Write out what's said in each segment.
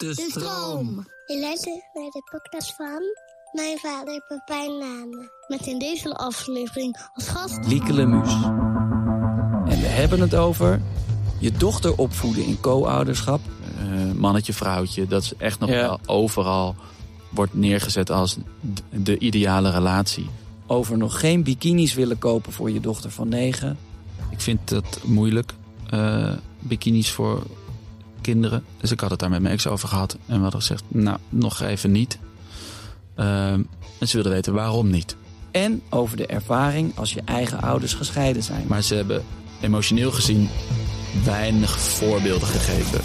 De stroom. Je luistert naar de podcast van mijn vader Pepijn Nane. Met in deze aflevering als gast Lieke Lemus. En we hebben het over je dochter opvoeden in co-ouderschap. Uh, mannetje, vrouwtje, dat is echt nog Ja. wel overal wordt neergezet als de ideale relatie. Over nog geen bikinis willen kopen voor je dochter van negen. Ik vind dat moeilijk, eh, bikinis voor kinderen. Dus ik had het daar met mijn ex over gehad. En we hadden gezegd, nou, nog even niet. Ehm, en ze wilden weten waarom niet. En over de ervaring als je eigen ouders gescheiden zijn. Maar ze hebben emotioneel gezien weinig voorbeelden gegeven.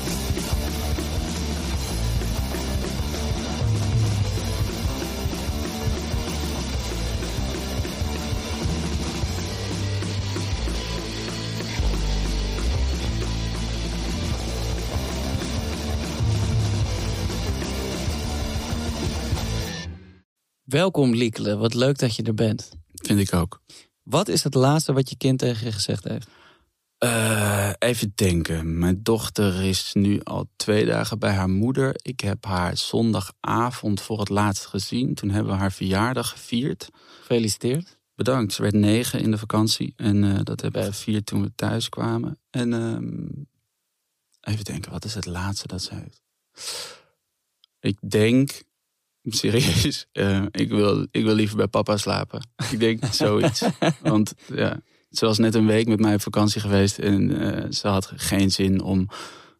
Welkom Liekele, wat leuk dat je er bent. Vind ik ook. Wat is het laatste wat je kind tegen je gezegd heeft? Eh, even denken. Mijn dochter is nu al twee dagen bij haar moeder. Ik heb haar zondagavond voor het laatst gezien. Toen hebben we haar verjaardag gevierd. Gefeliciteerd. Bedankt. Ze werd negen in de vakantie. En eh, dat hebben we gevierd toen we thuis kwamen. En ehm, even denken, wat is het laatste dat ze heeft? Ik denk, serieus, eh, ik, wil, ik wil liever bij papa slapen. Ik denk zoiets. Want ja, ze was net een week met mij op vakantie geweest. En eh, ze had geen zin om...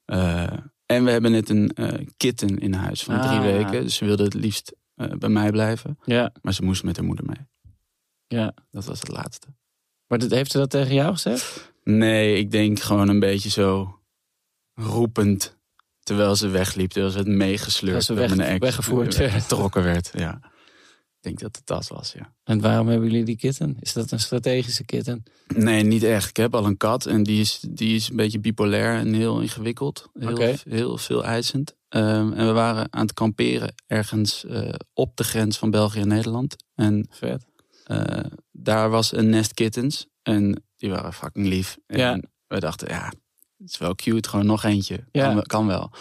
eh, en we hebben net een kitten in huis van drie Ah. weken. Dus ze wilde het liefst bij mij blijven. Ja, Maar ze moest met haar moeder mee. ja. Dat was het laatste. Maar dat, heeft ze dat tegen jou gezegd? Nee, ik denk gewoon een beetje zo roepend. Terwijl ze wegliep, terwijl ze het meegesleurd ze weg- mijn ex, weggevoerd werd. Getrokken werd, ja. Ik denk dat het dat was, ja. En waarom hebben jullie die kitten? Is dat een strategische kitten? Nee, niet echt. Ik heb al een kat en die is, die is een beetje bipolair en heel ingewikkeld. Heel, heel veel eisend. Ehm, en we waren aan het kamperen ergens eh, op de grens van België en Nederland. En Vet. eh, daar was een nest kittens. En die waren fucking lief. En Ja. we dachten, ja, het is wel cute. Gewoon nog eentje. Ja. Kan, wel- kan wel.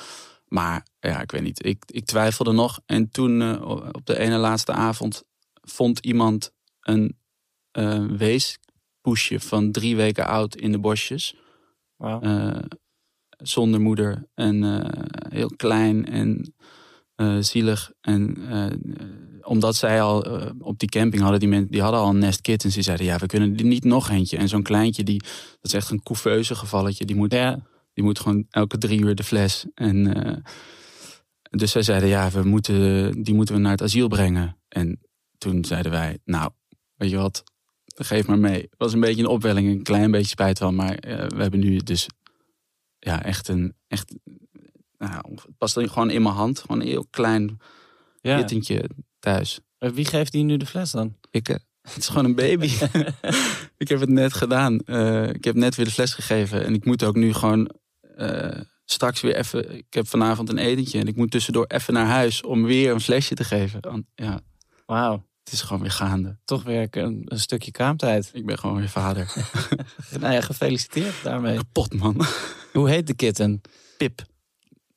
Maar ja, ik weet niet. Ik, ik twijfelde nog. En toen eh, op de ene laatste avond vond iemand een eh weespoesje van drie weken oud in de bosjes. Wauw. Eh, zonder moeder en heel klein en zielig. En omdat zij al eh, op die camping hadden, die, men, die hadden al een nest kittens. Die zeiden, ja, we kunnen er niet nog eentje. En zo'n kleintje, die, dat is echt een couveuse gevalletje. Die moet, Ja, die moet gewoon elke drie uur de fles. En, eh, dus zij zeiden, ja, we moeten, die moeten we naar het asiel brengen. En toen zeiden wij, nou, weet je wat, geef maar mee. Het was een beetje een opwelling, een klein beetje spijt van. Maar eh, we hebben nu dus ja, echt een, echt, nou, het past gewoon in mijn hand. Gewoon een heel klein ja. kittentje thuis. Wie geeft die nu de fles dan? Ik, eh, het is gewoon een baby. ik heb het net gedaan. Eh, ik heb net weer de fles gegeven. En ik moet ook nu gewoon eh, straks weer even... Ik heb vanavond een etentje. En ik moet tussendoor even naar huis om weer een flesje te geven. Ja, Wauw, het is gewoon weer gaande. toch weer een, een stukje kraamtijd. Ik ben gewoon weer vader. Nou ja, gefeliciteerd daarmee. Kapot, man. Hoe heet de kitten? Pip.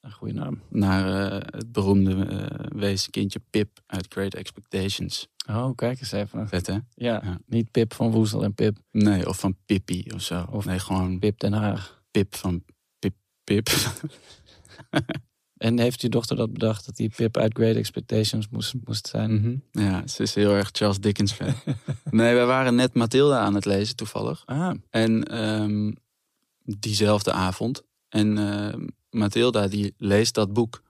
Een goede naam. Naar eh, het beroemde eh weeskindje Pip uit Great Expectations. Oh, kijk eens even. Vet, hè? Ja, Ja. niet Pip van Woezel en Pip. Nee, of van Pippi of zo. Of nee, gewoon Pip Den Haag. Pip van Pip. Pip. En heeft uw dochter dat bedacht dat die Pip uit Great Expectations moest, moest zijn? Mhm. Ja, ze is heel erg Charles Dickens fan. nee, wij waren net Mathilda aan het lezen toevallig. Ah, En ehm, diezelfde avond. En ehm, Mathilda die leest dat boek.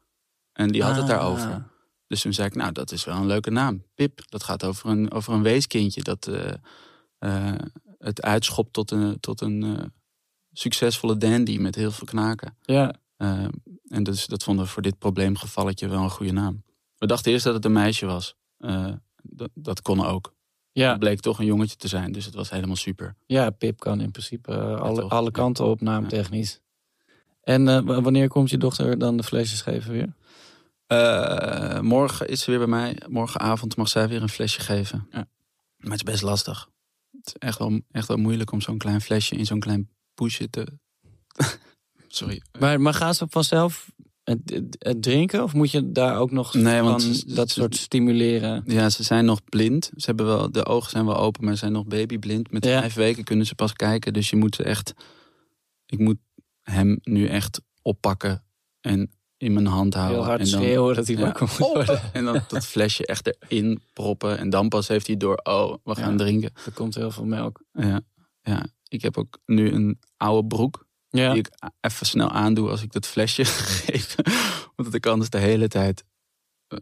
En die had het Ah. daarover. Dus toen zei ik, nou, dat is wel een leuke naam. Pip, dat gaat over een, over een weeskindje. Dat eh, eh, het uitschopt tot een, tot een eh, succesvolle dandy met heel veel knaken. Ja, en dus dat vonden we voor dit probleemgevalletje wel een goede naam. We dachten eerst dat het een meisje was. Dat, dat kon ook. Ja. Het bleek toch een jongetje te zijn, dus het was helemaal super. Ja, Pip kan in principe alle, alle kanten op naamtechnisch. En wanneer komt je dochter dan de flesjes geven weer? morgen is ze weer bij mij. Morgenavond mag zij weer een flesje geven. Ja. Maar het is best lastig. Het is echt wel, echt wel moeilijk om zo'n klein flesje in zo'n klein poesje te. Sorry. Maar, maar gaan ze vanzelf het, het, drinken? Of moet je daar ook nog nee, want dat soort stimuleren? Ja, ze zijn nog blind. Ze hebben wel, de ogen zijn wel open, maar ze zijn nog babyblind. Met vijf weken kunnen ze pas kijken. Dus je moet echt. Ik moet hem nu echt oppakken en in mijn hand houden. Heel hard en dan, schreeuwen dat hij wakker moet worden. En dan dat flesje echt erin proppen. En dan pas heeft hij door, oh, we gaan drinken. Er komt heel veel melk. Ja, ja, ik heb ook nu een oude broek. Die ik even snel aandoe als ik dat flesje geef. Want ik anders de hele tijd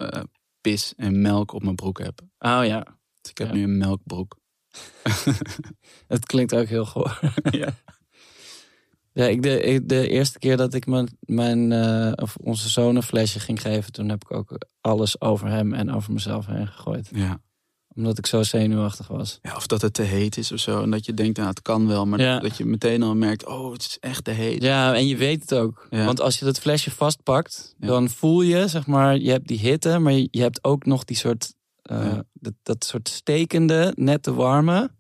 uh, pis en melk op mijn broek heb. Oh ja. Dus ik heb nu een melkbroek. Het klinkt ook heel goor. ja. Ja, ik de, de eerste keer dat ik mijn, mijn uh, of onze zoon een flesje ging geven, toen heb ik ook alles over hem en over mezelf heen gegooid. Ja. Omdat ik zo zenuwachtig was. Ja, of dat het te heet is of zo. En dat je denkt, nou, het kan wel. Maar ja. dat je meteen al merkt, oh, het is echt te heet. Ja, en je weet het ook. Ja. Want als je dat flesje vastpakt, dan voel je, zeg maar, je hebt die hitte, maar je, hebt ook nog die soort, uh, dat, dat soort stekende, net te warme.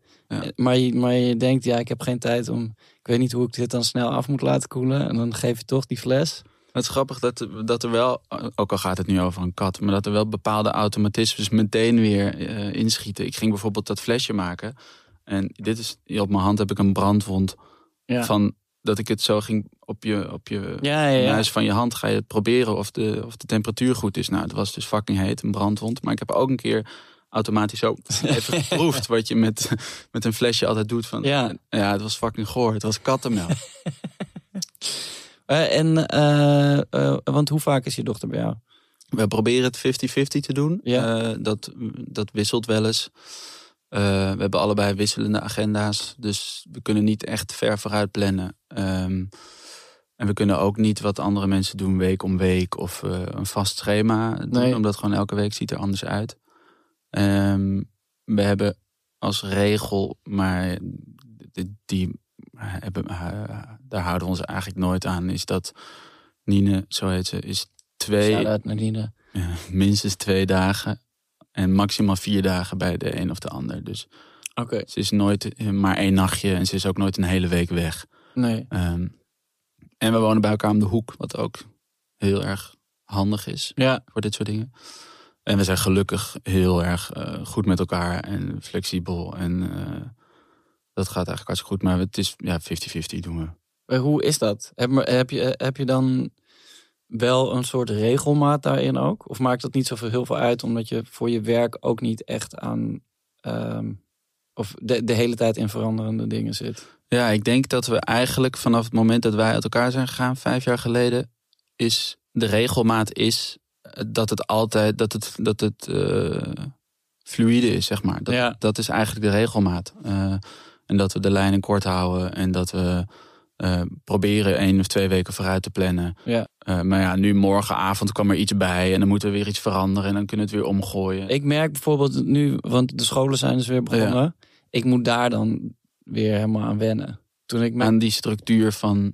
Maar, je, maar je denkt, ja, ik heb geen tijd om ik weet niet hoe ik dit dan snel af moet laten koelen. En dan geef je toch die fles. Het is grappig dat, dat er wel, ook al gaat het nu over een kat, maar dat er wel bepaalde automatismes meteen weer uh, inschieten. Ik ging bijvoorbeeld dat flesje maken. En dit is, op mijn hand heb ik een brandwond van dat ik het zo ging op je, op je ja, ja, van je hand ga je het proberen of de, of de temperatuur goed is. Nou, het was dus fucking heet, een brandwond. Maar ik heb ook een keer automatisch zo even geproefd wat je met, met een flesje altijd doet. Van, ja. ja, het was fucking goor. Het was kattenmelk. uh, en, uh, uh, want hoe vaak is je dochter bij jou? We proberen het 50-50 te doen. Ja. dat, dat wisselt wel eens. we hebben allebei wisselende agenda's. Dus we kunnen niet echt ver vooruit plannen. Um, en we kunnen ook niet wat andere mensen doen week om week of een vast schema doen, nee. omdat gewoon elke week ziet er anders uit. Um, we hebben als regel, maar die, die hebben, uh, daar houden we ons eigenlijk nooit aan, is dat Nine, zo heet ze, is twee. Uit naar Nine. minstens twee dagen en maximaal vier dagen bij de een of de ander. Dus okay. ze is nooit eh, maar één nachtje en ze is ook nooit een hele week weg. Nee. Um, en we wonen bij elkaar om de hoek, wat ook heel erg handig is ja. voor dit soort dingen. En we zijn gelukkig heel erg uh, goed met elkaar en flexibel. En uh, dat gaat eigenlijk hartstikke goed. Maar het is ja, 50-50 doen we. Maar hoe is dat? Heb, heb, je, heb je dan wel een soort regelmaat daarin ook? Of maakt dat niet zoveel heel veel uit, omdat je voor je werk ook niet echt aan. Um, of de, de hele tijd in veranderende dingen zit? Ja, ik denk dat we eigenlijk vanaf het moment dat wij uit elkaar zijn gegaan, vijf jaar geleden, is de regelmaat is dat het altijd dat het, dat het uh, fluïde is, zeg maar. Dat, ja. dat is eigenlijk de regelmaat. Uh, en dat we de lijnen kort houden en dat we uh, proberen één of twee weken vooruit te plannen. Ja. maar ja, nu morgenavond kwam er iets bij en dan moeten we weer iets veranderen en dan kunnen we het weer omgooien. Ik merk bijvoorbeeld nu, want de scholen zijn dus weer begonnen. Ik moet daar dan weer helemaal aan wennen. Toen ik. Aan die structuur van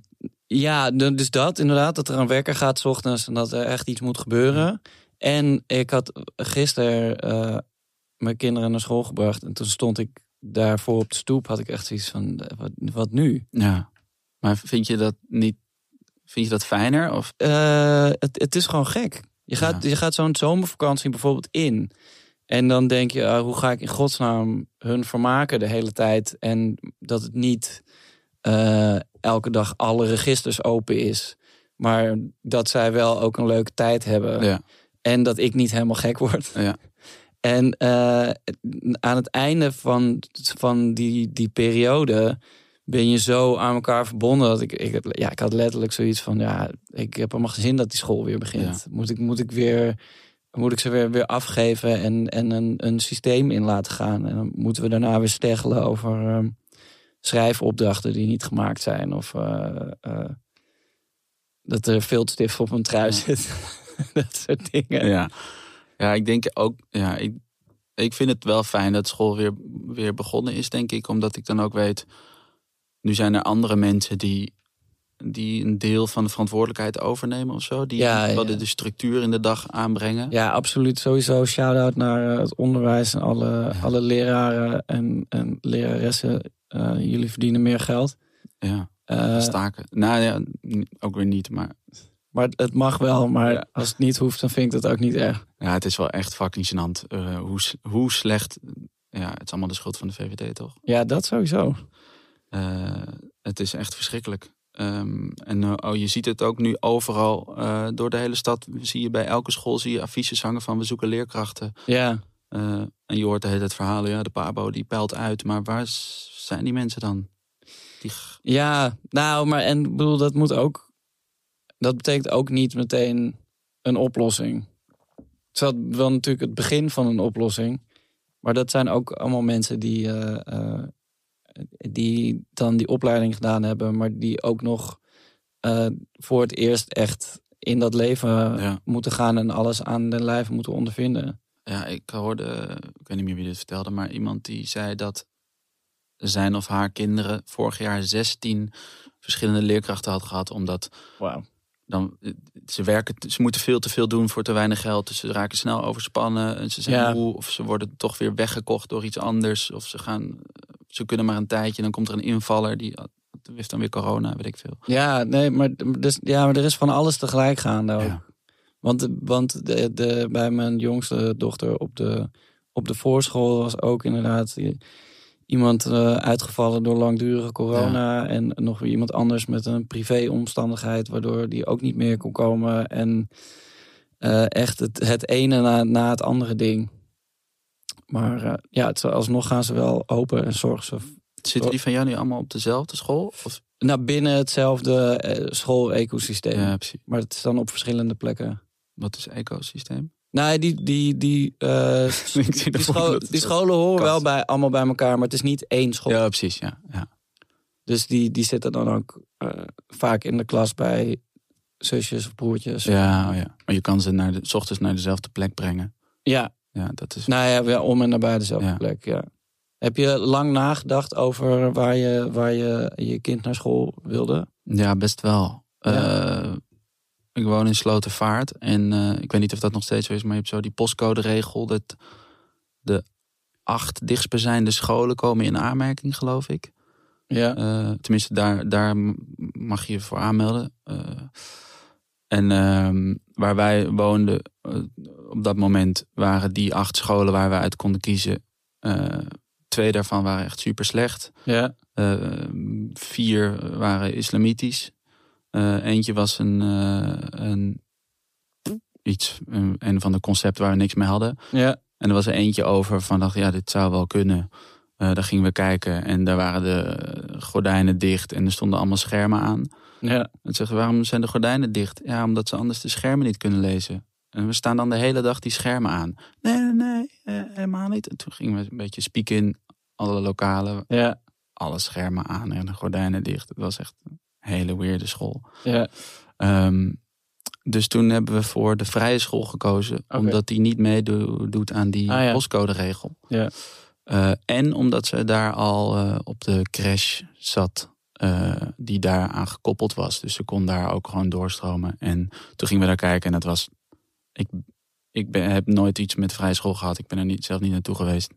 ja, dus dat inderdaad. Dat er een wekker gaat s ochtends en dat er echt iets moet gebeuren. En ik had gisteren uh, mijn kinderen naar school gebracht. En toen stond ik daarvoor op de stoep. Had ik echt zoiets van, eh, wat, wat nu? Ja, maar vind je dat niet... Vind je dat fijner? Of? Uh, het, het is gewoon gek. Je gaat, je gaat zo'n zomervakantie bijvoorbeeld in. En dan denk je, uh, hoe ga ik in godsnaam hun vermaken de hele tijd? En dat het niet uh, elke dag alle registers open is. Maar dat zij wel ook een leuke tijd hebben. Ja. En dat ik niet helemaal gek word. Ja. En uh, aan het einde van, van die, die periode ben je zo aan elkaar verbonden. Dat ik, ik, ja, ik had letterlijk zoiets van: ja, ik heb helemaal geen zin dat die school weer begint. Moet, ik, moet ik weer. Moet ik ze weer, weer afgeven en, en een, een systeem in laten gaan? En dan moeten we daarna weer steggelen over uh, schrijfopdrachten die niet gemaakt zijn. Of, uh, dat er viltstift op een trui Ja. zit. dat soort dingen. Ja, ja ik denk ook, ja, ik, ik vind het wel fijn dat school weer, weer begonnen is, denk ik. Omdat ik dan ook weet, nu zijn er andere mensen die, die een deel van de verantwoordelijkheid overnemen of zo. Die Ja, ja. wel de, de structuur in de dag aanbrengen. Ja, absoluut. Sowieso shout-out naar eh, het onderwijs en alle, alle leraren en, en leraressen. Eh, jullie verdienen meer geld. Ja, Eh, staken. Nou ja, ook weer niet, maar maar het mag wel, maar Ja. als het niet hoeft, dan vind ik dat ook niet erg. ja, het is wel echt fucking gênant. eh, hoe, hoe slecht, ja, het is allemaal de schuld van de VVD toch? Ja, dat sowieso. Het is echt verschrikkelijk. Ehm, en oh, je ziet het ook nu overal door de hele stad. Zie je bij elke school zie je affiches hangen van we zoeken leerkrachten. Ja, Eh, en je hoort de hele tijd verhalen. Ja, de Pabo die peilt uit. Maar waar zijn die mensen dan? Die, ja nou, maar en ik bedoel, dat moet ook. Dat betekent ook niet meteen een oplossing. Het is wel natuurlijk het begin van een oplossing. Maar dat zijn ook allemaal mensen die, eh, eh, die dan die opleiding gedaan hebben, maar die ook nog voor het eerst echt in dat leven Ja. moeten gaan en alles aan den lijve moeten ondervinden. Ja, ik hoorde, ik weet niet meer wie dit vertelde, maar iemand die zei dat zijn of haar kinderen vorig jaar 16 verschillende leerkrachten had gehad. Omdat Wauw. dan, ze werken, ze moeten veel te veel doen voor te weinig geld. Dus ze raken snel overspannen en ze zijn Ja. moe. Of ze worden toch weer weggekocht door iets anders. Of ze gaan, ze kunnen maar een tijdje. Dan komt er een invaller die heeft dan weer corona, weet ik veel. Ja, nee, maar, dus, ja, maar er is van alles tegelijk gaande ook. Ja. Want, want de, de, bij mijn jongste dochter op de, op de voorschool was ook inderdaad iemand eh, uitgevallen door langdurige corona. En nog weer iemand anders met een privéomstandigheid, waardoor die ook niet meer kon komen. En eh, echt het, het ene na, na het andere ding. Maar eh, ja, het, alsnog gaan ze wel open en zorgen ze. Zitten die van jou nu allemaal op dezelfde school? Of? Nou, binnen hetzelfde school-ecosysteem. Ja, precies. Maar het is dan op verschillende plekken. Wat is ecosysteem? Nee, die, die, die, eh, die, scholen horen wel bij, allemaal bij elkaar, maar het is niet één school. Ja, precies. Ja, ja. Dus die, die zitten dan ook eh, vaak in de klas bij zusjes of broertjes. Ja, oh ja, maar je kan ze naar de, 's ochtends naar dezelfde plek brengen. Ja, Ja, dat is. nou ja, weer om en nabij dezelfde Ja. plek. Ja. Heb je lang nagedacht over waar je, waar je je kind naar school wilde? Ja, best wel. Ja. Eh, ik woon in Slotervaart. En eh, ik weet niet of dat nog steeds zo is, maar je hebt zo die postcode-regel. Dat de acht dichtstbijzijnde scholen komen in aanmerking, geloof ik. Ja. Eh, tenminste, daar, daar mag je je voor aanmelden. Eh, en ehm, waar wij woonden op dat moment waren die acht scholen waar we uit konden kiezen. twee daarvan waren echt super slecht. ja. Vier waren islamitisch. Eh, eentje was een, eh, een iets, een, een van de concepten waar we niks mee hadden. Ja. En er was er eentje over van dacht, ja, dit zou wel kunnen. Eh, daar gingen we kijken en daar waren de gordijnen dicht en er stonden allemaal schermen aan. Ja. En zeggen, waarom zijn de gordijnen dicht? Ja, omdat ze anders de schermen niet kunnen lezen. En we staan dan de hele dag die schermen aan. Nee, nee, nee, eh, helemaal niet. En toen gingen we een beetje spieken in alle lokalen Ja. alle schermen aan en de gordijnen dicht. Het was echt hele weirde school. Ja. Ehm, dus toen hebben we voor de vrije school gekozen. Omdat die niet meedoet aan die Ah, ja. postcode-regel. Ja. Eh, en omdat ze daar al eh, op de crash zat. eh, die daaraan gekoppeld was. Dus ze kon daar ook gewoon doorstromen. En toen gingen we daar kijken en het was... Ik, ik ben, heb nooit iets met vrije school gehad. Ik ben er niet, zelf niet naartoe geweest.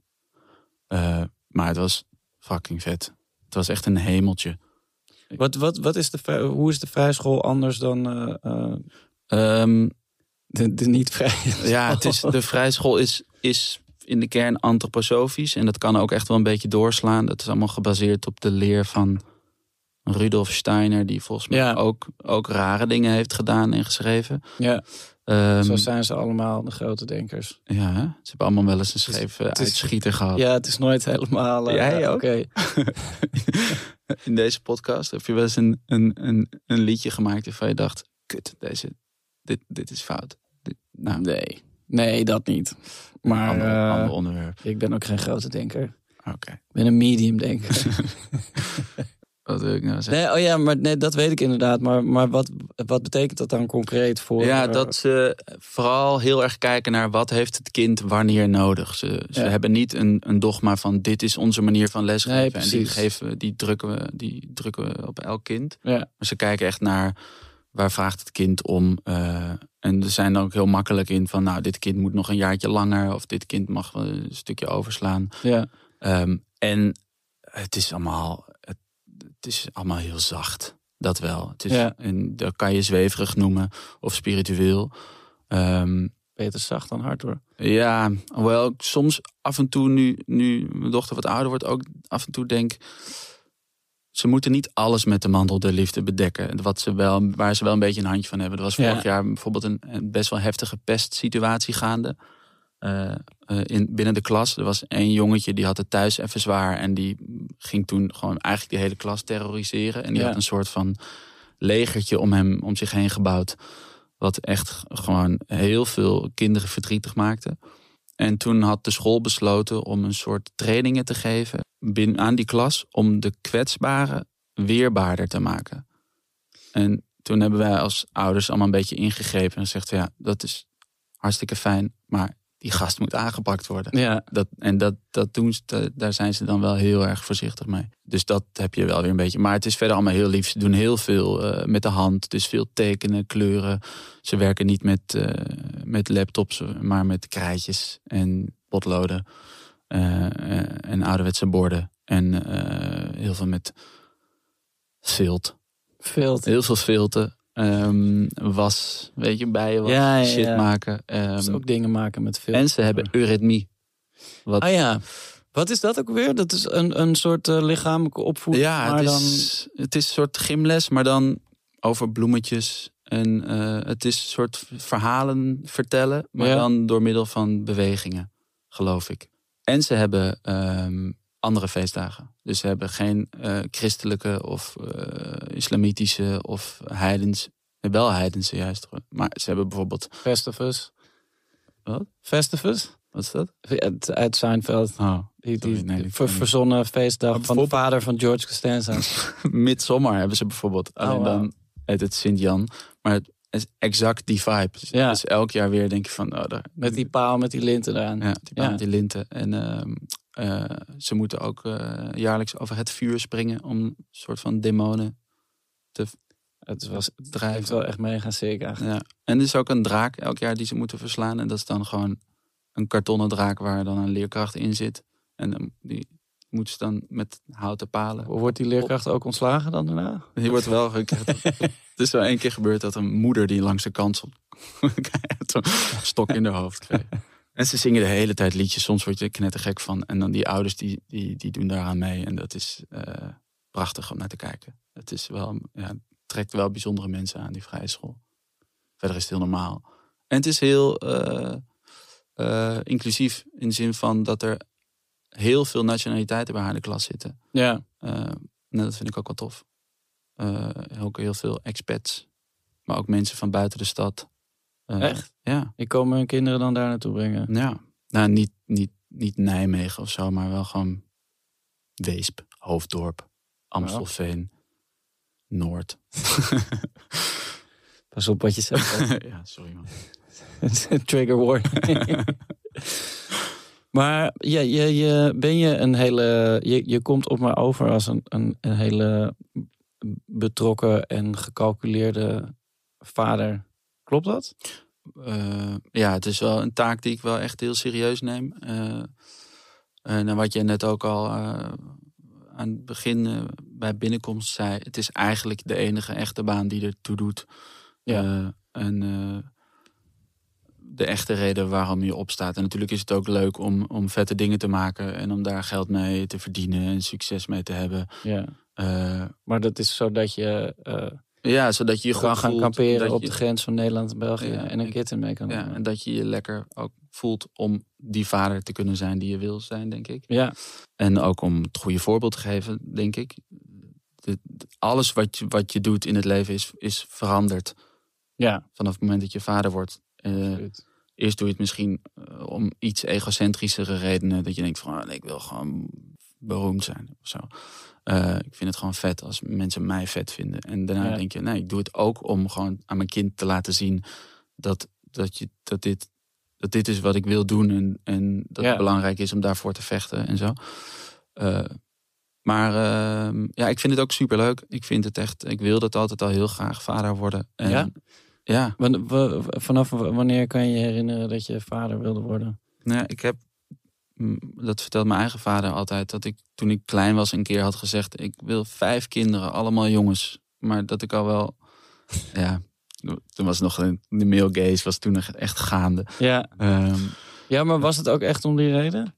Maar het was fucking vet. Het was echt een hemeltje. Wat, wat, wat is de, vrij- hoe is de vrijschool anders dan eh, eh, Ehm, de, de niet vrije ja, het is, de vrijschool is, is in de kern antroposofisch. En dat kan ook echt wel een beetje doorslaan. Dat is allemaal gebaseerd op de leer van Rudolf Steiner. Die volgens mij Ja. ook, ook rare dingen heeft gedaan en geschreven. Ja, Ehm, zo zijn ze allemaal, de grote denkers. ja, hè? ze hebben allemaal wel eens een scheef eh, uitschieter gehad. Ja, het is nooit helemaal... eh, Jij ook? In deze podcast heb je wel eens een, een, een, een liedje gemaakt waarvan je dacht... Kut, deze, dit, dit is fout. Dit, nou, Nee. Nee, dat niet. Maar ander, eh, ander onderwerp. ik ben ook geen grote denker. Oké. Ik ben een medium denker. Wat wil ik nou zeggen? Nee, oh ja, maar nee, dat weet ik inderdaad. Maar, maar wat, wat betekent dat dan concreet voor... Ja, eh, dat ze vooral heel erg kijken naar wat heeft het kind wanneer nodig. Ze, ze Ja. hebben niet een, een dogma van dit is onze manier van lesgeven. Nee, en die, geven, die, drukken we, die drukken we op elk kind. Ja, Maar ze kijken echt naar waar vraagt het kind om. eh, en er zijn er ook heel makkelijk in van nou, dit kind moet nog een jaartje langer. Of dit kind mag een stukje overslaan. ja. Ehm, en het is allemaal, het, is allemaal heel zacht. Dat wel. Het is, Ja. En dat kan je zweverig noemen of spiritueel. Ehm, beter zacht dan hard hoor. ja, hoewel ik soms af en toe, nu, nu mijn dochter wat ouder wordt, ook af en toe denk. Ze moeten niet alles met de mantel der liefde bedekken. Wat ze wel, waar ze wel een beetje een handje van hebben. Er was Ja. vorig jaar bijvoorbeeld een, een best wel heftige pestsituatie gaande. Eh, eh, in, binnen de klas. Er was één jongetje die had het thuis even zwaar. En die ging toen gewoon eigenlijk de hele klas terroriseren. En die Ja. had een soort van legertje om hem om zich heen gebouwd. Wat echt gewoon heel veel kinderen verdrietig maakte. En toen had de school besloten om een soort trainingen te geven binnen, aan die klas. Om de kwetsbaren weerbaarder te maken. En toen hebben wij als ouders allemaal een beetje ingegrepen. En gezegd, ja, dat is hartstikke fijn. Maar die gast moet aangepakt worden. Ja, Dat, en dat, dat doen ze, daar zijn ze dan wel heel erg voorzichtig mee. Dus dat heb je wel weer een beetje. Maar het is verder allemaal heel lief. Ze doen heel veel eh, met de hand. Dus veel tekenen, kleuren. Ze werken niet met, eh, met laptops, maar met krijtjes en potloden. eh, en ouderwetse borden. En heel veel met vilt. veel te... Heel veel filten. Ehm, was, weet je, bijen was, Ja, ja, shit ja. maken. Dus ook dingen maken met veel. en ze hebben eurythmie. Wat Ah ja, wat is dat ook weer? Dat is een, een soort eh, lichamelijke opvoeding. Ja, maar het dan... is, het is een soort gymles, maar dan over bloemetjes. En eh, het is een soort verhalen vertellen, maar dan door middel van bewegingen, geloof ik. En ze hebben ehm, andere feestdagen. Dus ze hebben geen eh, christelijke of eh, islamitische of heidens. eh, Wel heidense juist. Maar ze hebben bijvoorbeeld. Festivus. Wat? Festivus? Wat is dat? Uit, uit Seinfeld. Oh, Die, nee, ver- verzonnen feestdag van de vader van George Costanza. Midsommar hebben ze bijvoorbeeld. Alleen Oh, wauw. dan heet het Sint-Jan. Maar het is exact die vibe. Dus, Ja. dus elk jaar weer denk je van... Oh, daar, met die paal met die linten eraan. ja, die, Ja. met die linten. En ehm, eh, ze moeten ook eh, jaarlijks over het vuur springen... om een soort van demonen te Het was het drijven. heeft wel echt mega sick eigenlijk. Ja. En er is ook een draak elk jaar die ze moeten verslaan. En dat is dan gewoon een kartonnen draak waar dan een leerkracht in zit. En dan, die moeten ze dan met houten palen Wordt die leerkracht ook ontslagen dan daarna? Hier wordt wel. Het is wel één keer gebeurd dat een moeder die langs de kant stond, zo'n stok in haar hoofd kreeg. En ze zingen de hele tijd liedjes. Soms word je er knettergek van. En dan die ouders die, die, die doen daaraan mee. En dat is eh, prachtig om naar te kijken. Het is wel, ja, trekt wel bijzondere mensen aan, die vrije school. Verder is het heel normaal. En het is heel eh, eh, inclusief in de zin van dat er heel veel nationaliteiten bij haar in de klas zitten. Ja. Nou, dat vind ik ook wel tof. Ook heel veel expats. Maar ook mensen van buiten de stad. Eh, Echt? Ja. Die komen hun kinderen dan daar naartoe brengen. ja. Nou, niet, niet, niet Nijmegen of zo, maar wel gewoon Weesp, Hoofddorp, Amstelveen, Noord. Pas op wat je zegt. ja, sorry man. Trigger warning. maar ja, je, je, ben je een hele. Je, je komt op me over als een, een, een hele betrokken en gecalculeerde vader. Klopt dat? Eh, ja, het is wel een taak die ik wel echt heel serieus neem. Eh, en wat je net ook al eh, aan het begin bij binnenkomst zei, het is eigenlijk de enige echte baan die ertoe doet. Ja. En de echte reden waarom je opstaat. En natuurlijk is het ook leuk om, om vette dingen te maken en om daar geld mee te verdienen en succes mee te hebben. Ja. Maar dat is zodat je eh, ja, zodat je goed gaan voelt, kamperen op je- de grens van Nederland en België Ja, en een en- kitten mee kan Ja, en dat je je lekker ook voelt om die vader te kunnen zijn die je wil zijn, denk ik. ja. En ook om het goede voorbeeld te geven, denk ik. De- alles wat je, wat je doet in het leven is, is veranderd ja. vanaf het moment dat je vader wordt. Eh, eerst doe je het misschien eh, om iets egocentrischere redenen. Dat je denkt van, ah, ik wil gewoon beroemd zijn of zo. Eh, ik vind het gewoon vet als mensen mij vet vinden. En daarna Ja. denk je, nee, ik doe het ook om gewoon aan mijn kind te laten zien dat, dat, je, dat, dit, dat dit is wat ik wil doen. En, en dat Ja. het belangrijk is om daarvoor te vechten en zo. Eh, maar ehm, ja, ik vind het ook superleuk. Ik vind het echt, ik wilde het altijd al heel graag vader worden. En, Ja? Ja, Vanaf wanneer kan je je herinneren dat je vader wilde worden? Nou, ik heb, dat vertelt mijn eigen vader altijd, dat ik toen ik klein was een keer had gezegd, ik wil vijf kinderen, allemaal jongens. Maar dat ik al wel, ja, toen was nog een, de male gaze was toen echt gaande. Ja. Ehm, ja, maar was het ook echt om die reden?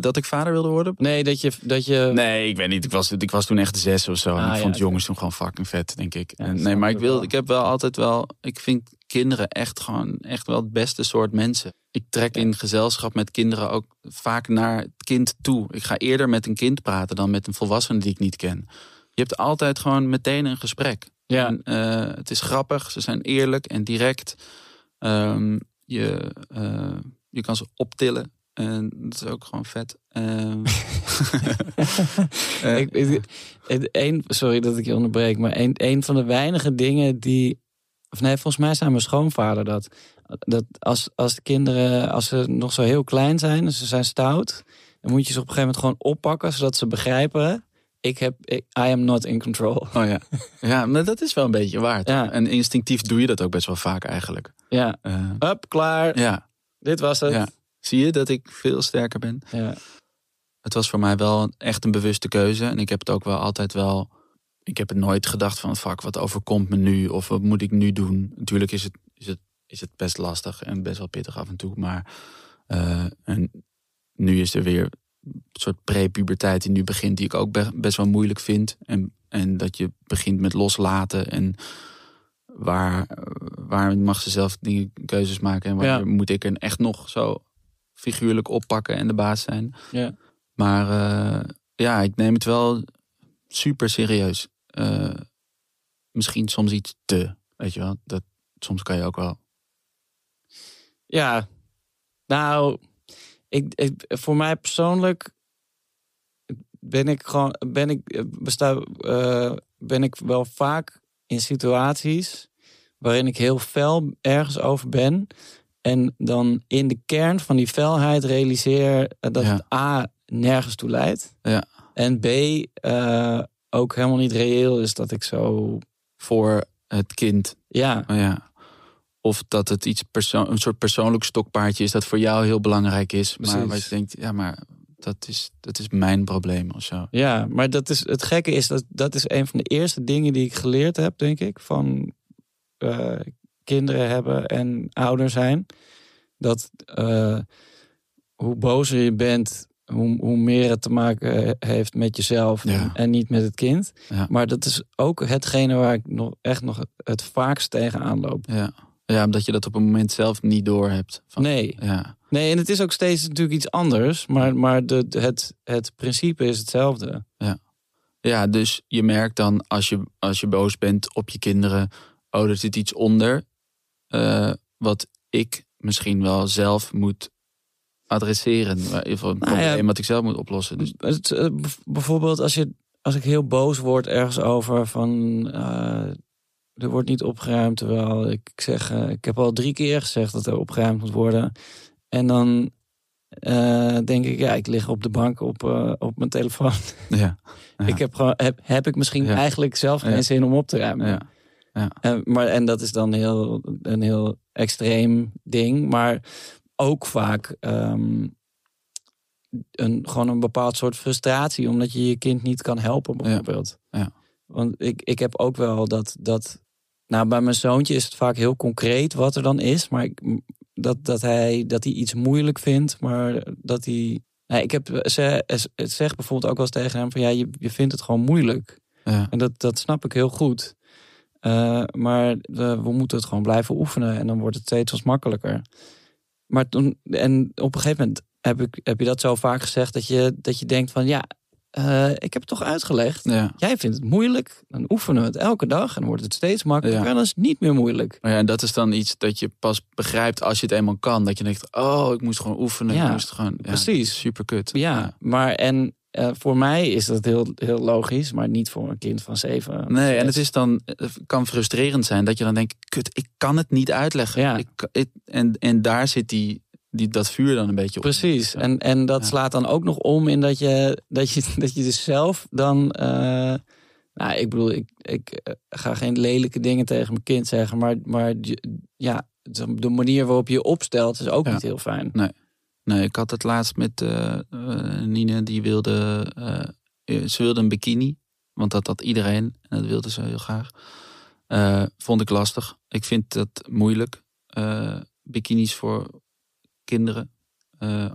dat ik vader wilde worden? Nee, dat je... Dat je... Nee, ik weet niet. Ik was, ik was toen echt zes of zo. en Ah, ik ja, vond jongens toen gewoon fucking vet, denk ik. Ja, En nee, maar ik, ik wil, wel. ik heb wel altijd wel... Ik vind kinderen echt gewoon echt wel het beste soort mensen. Ik trek in gezelschap met kinderen ook vaak naar het kind toe. Ik ga eerder met een kind praten dan met een volwassene die ik niet ken. Je hebt altijd gewoon meteen een gesprek. Ja. En, eh, het is grappig, ze zijn eerlijk en direct. Ehm, je, eh, je kan ze optillen. En dat is ook gewoon vet. Ehm, eh, Ik, ik- het een, sorry dat ik je onderbreek, maar een, een van de weinige dingen die. Of nee, volgens mij zijn mijn schoonvader dat. Dat als, als de kinderen, als ze nog zo heel klein zijn, dus ze zijn stout, dan moet je ze op een gegeven moment gewoon oppakken, zodat ze begrijpen. Ik heb, ik, I am not in control. Oh ja. Ja, maar dat is wel een beetje waard. Ja. En instinctief doe je dat ook best wel vaak eigenlijk. Ja, Eh, up, klaar. ja. Dit was het. ja. Zie je dat ik veel sterker ben? Ja. Het was voor mij wel echt een bewuste keuze. En ik heb het ook wel altijd wel... Ik heb het nooit gedacht van, fuck, wat overkomt me nu? Of wat moet ik nu doen? Natuurlijk is het, is het, is het best lastig en best wel pittig af en toe. Maar eh, en nu is er weer een soort pre-puberteit die nu begint... die ik ook be- best wel moeilijk vind. En, en dat je begint met loslaten en... Waar, waar mag ze zelf dingen, keuzes maken en waar Ja. moet ik er echt nog zo figuurlijk oppakken en de baas zijn. Ja. Maar eh, ja, ik neem het wel super serieus. Eh, misschien soms iets te, weet je wel. Dat, soms kan je ook wel. Ja, nou, ik, ik, voor mij persoonlijk ben ik gewoon, ben ik, besta, eh, ben ik wel vaak in situaties waarin ik heel fel ergens over ben. En dan in de kern van die felheid realiseer eh, dat Ja. het A nergens toe leidt. Ja. En B ook helemaal niet reëel is dat ik zo. Voor het kind. Ja, Oh ja. Of dat het iets perso- een soort persoonlijk stokpaardje is dat voor jou heel belangrijk is. Maar waar je denkt, ja, maar dat is, dat is mijn probleem of zo. Ja, maar dat is, het gekke is dat dat is een van de eerste dingen die ik geleerd heb, denk ik, van eh, kinderen hebben en ouder zijn. Dat eh, hoe bozer je bent, hoe, hoe meer het te maken heeft met jezelf Ja. en, en niet met het kind. Ja. Maar dat is ook hetgene waar ik nog echt nog het vaakst tegenaan loop. Ja. ja, omdat je dat op een moment zelf niet door hebt. Van, Nee. Ja. nee, en het is ook steeds natuurlijk iets anders, maar, maar de, het, het principe is hetzelfde. Ja, dus je merkt dan als je, als je boos bent op je kinderen, oh, er zit iets onder. eh, wat ik misschien wel zelf moet adresseren. Waar- een Nou ja. probleem wat ik zelf moet oplossen. Dus, Het, eh, bijvoorbeeld als, je, als ik heel boos word ergens over van eh, er wordt niet opgeruimd. Terwijl ik zeg, eh, ik heb al drie keer gezegd dat er opgeruimd moet worden. En dan denk ik, ja, ik lig op de bank op, op mijn telefoon. ja. Ja. Ik heb, gewoon, heb, heb ik misschien Ja. eigenlijk zelf geen zin om op te ruimen. Ja. En, maar, en dat is dan heel, een heel extreem ding. Maar ook vaak ehm, een, gewoon een bepaald soort frustratie. Omdat je je kind niet kan helpen bijvoorbeeld. Ja. Want ik, ik heb ook wel dat, dat... Nou, bij mijn zoontje is het vaak heel concreet wat er dan is. Maar ik, dat, dat, hij, dat hij iets moeilijk vindt. Maar dat hij... Nee, ik heb ze, het zegt bijvoorbeeld ook wel eens tegen hem van ja, je, je vindt het gewoon moeilijk. Ja. En dat, dat snap ik heel goed. Eh, maar eh, we moeten het gewoon blijven oefenen en dan wordt het steeds wat makkelijker. Maar toen, en op een gegeven moment heb, ik, heb je dat zo vaak gezegd dat je, dat je denkt van ja, eh, ik heb het toch uitgelegd. Ja. Jij vindt het moeilijk, dan oefenen we het elke dag en dan wordt het steeds makkelijker Ja. en dan is het niet meer moeilijk. Ja, en dat is dan iets dat je pas begrijpt als je het eenmaal kan. Dat je denkt, oh, ik moest gewoon oefenen. Ja, ik moest gewoon, ja, precies. Super kut. Ja, maar en eh, voor mij is dat heel, heel logisch, maar niet voor een kind van zeven. Nee, en het is dan, het kan frustrerend zijn dat je dan denkt, kut, ik kan het niet uitleggen. Ja. Ik, en, en daar zit die, die, dat vuur dan een beetje op. Precies. Ja. En, en dat Ja. slaat dan ook nog om in dat je, dat je, dat je dus zelf dan. eh, nou, ik bedoel, ik, ik eh, ga geen lelijke dingen tegen mijn kind zeggen, maar, maar ja, de manier waarop je je opstelt is ook niet heel fijn. Nee, ik had het laatst met eh, Nine, die wilde, eh, ze wilde een bikini. Want dat had iedereen en dat wilde ze heel graag. Vond ik lastig. Ik vind dat moeilijk. bikinis voor kinderen.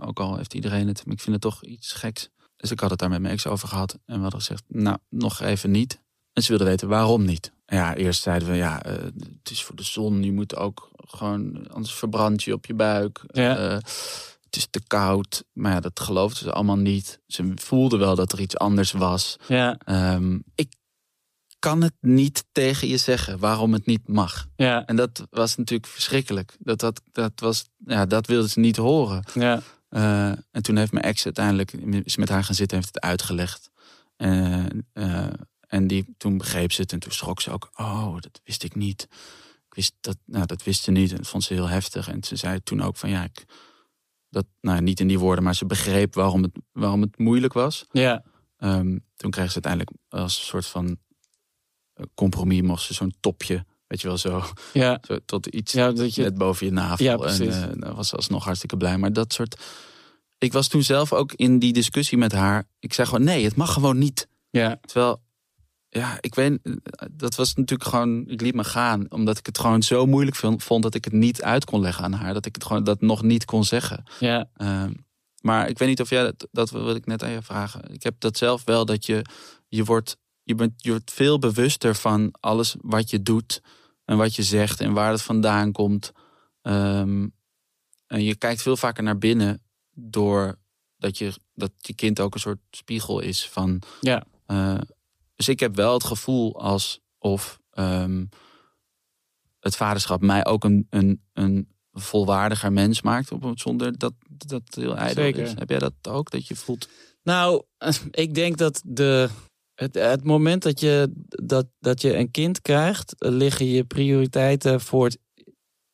Ook al heeft iedereen het. Maar ik vind het toch iets geks. Dus ik had het daar met mijn ex over gehad. En we hadden gezegd, nou, nog even niet. En ze wilde weten waarom niet. Ja, eerst zeiden we, ja, het is voor de zon. Je moet ook gewoon, anders verbrand je op je buik. Ja. Het is te koud. Maar ja, dat geloofden ze allemaal niet. Ze voelden wel dat er iets anders was. Ja, Ehm, ik kan het niet tegen je zeggen waarom het niet mag. ja, En dat was natuurlijk verschrikkelijk. Dat, dat, dat, was, ja, dat wilden ze niet horen. ja. Eh, en toen heeft mijn ex uiteindelijk is met haar gaan zitten en heeft het uitgelegd. Eh, eh, en die, toen begreep ze het en toen schrok ze ook. Oh, dat wist ik niet. Ik wist dat, nou, dat wist ze niet en dat vond ze heel heftig. En ze zei toen ook van ja, ik, dat, nou, niet in die woorden, maar ze begreep waarom het, waarom het moeilijk was. ja. Ehm, toen kreeg ze uiteindelijk als een soort van eh, compromis, mocht ze zo'n topje, weet je wel, zo, ja. zo tot iets Ja, dat je, net boven je navel. Ja, en precies. dan was ze alsnog hartstikke blij. Maar dat soort. Ik was toen zelf ook in die discussie met haar. Ik zei gewoon: nee, het mag gewoon niet. ja, Terwijl, ja, ik weet, dat was natuurlijk gewoon. Ik liet me gaan, omdat ik het gewoon zo moeilijk vond, vond dat ik het niet uit kon leggen aan haar. Dat ik het gewoon dat nog niet kon zeggen. ja, Ehm, maar ik weet niet of jij dat, dat wil ik net aan je vragen. Ik heb dat zelf wel dat je je wordt je bent je wordt veel bewuster van alles wat je doet en wat je zegt en waar het vandaan komt. Ehm, en je kijkt veel vaker naar binnen door dat je dat je kind ook een soort spiegel is van. Ja. eh, dus ik heb wel het gevoel alsof ehm, het vaderschap mij ook een, een, een volwaardiger mens maakt. Op, zonder dat dat heel ijdel Zeker. is. Heb jij dat ook? Dat je voelt. Nou, ik denk dat de, het, het moment dat je, dat, dat je een kind krijgt, liggen je prioriteiten voor het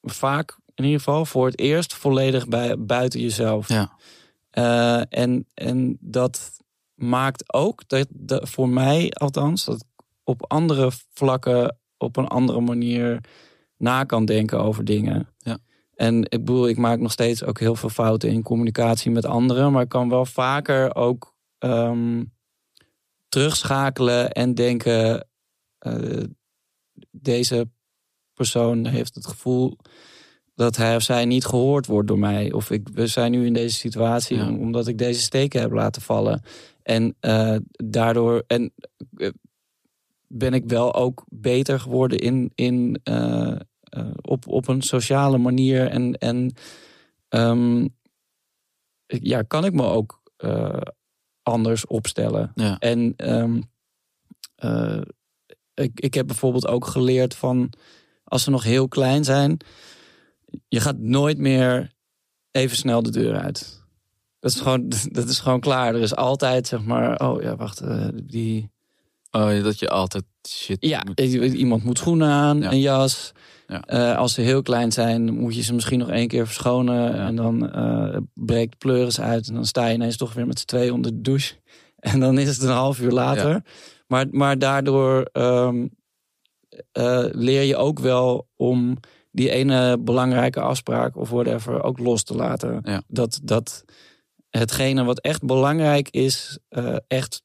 vaak, in ieder geval, voor het eerst volledig bij, buiten jezelf. Ja. Eh, en, en dat maakt ook dat, dat voor mij althans, dat ik op andere vlakken op een andere manier na kan denken over dingen. Ja. En ik bedoel, ik maak nog steeds ook heel veel fouten in communicatie met anderen, maar ik kan wel vaker ook ehm, terugschakelen en denken: eh, deze persoon heeft het gevoel dat hij of zij niet gehoord wordt door mij. Of ik, we zijn nu in deze situatie Ja. omdat ik deze steken heb laten vallen. En eh, daardoor en, eh, ben ik wel ook beter geworden in, in, eh, op, op een sociale manier. En, en ehm, ja, kan ik me ook anders opstellen. Ja. En ehm, eh, ik, ik heb bijvoorbeeld ook geleerd van als ze nog heel klein zijn, je gaat nooit meer even snel de deur uit. Dat is gewoon, dat is gewoon klaar. Er is altijd zeg maar, oh ja, wacht, eh, die. Oh, dat je altijd shit Ja, moet- iemand moet schoenen aan, Ja. een jas. Ja. Eh, als ze heel klein zijn, moet je ze misschien nog één keer verschonen. En dan eh, breekt pleuris uit. En dan sta je ineens toch weer met z'n tweeën onder de douche. En dan is het een half uur later. Maar, maar daardoor ehm, eh, leer je ook wel om die ene belangrijke afspraak of whatever ook los te laten. Dat, dat hetgene wat echt belangrijk is, eh, echt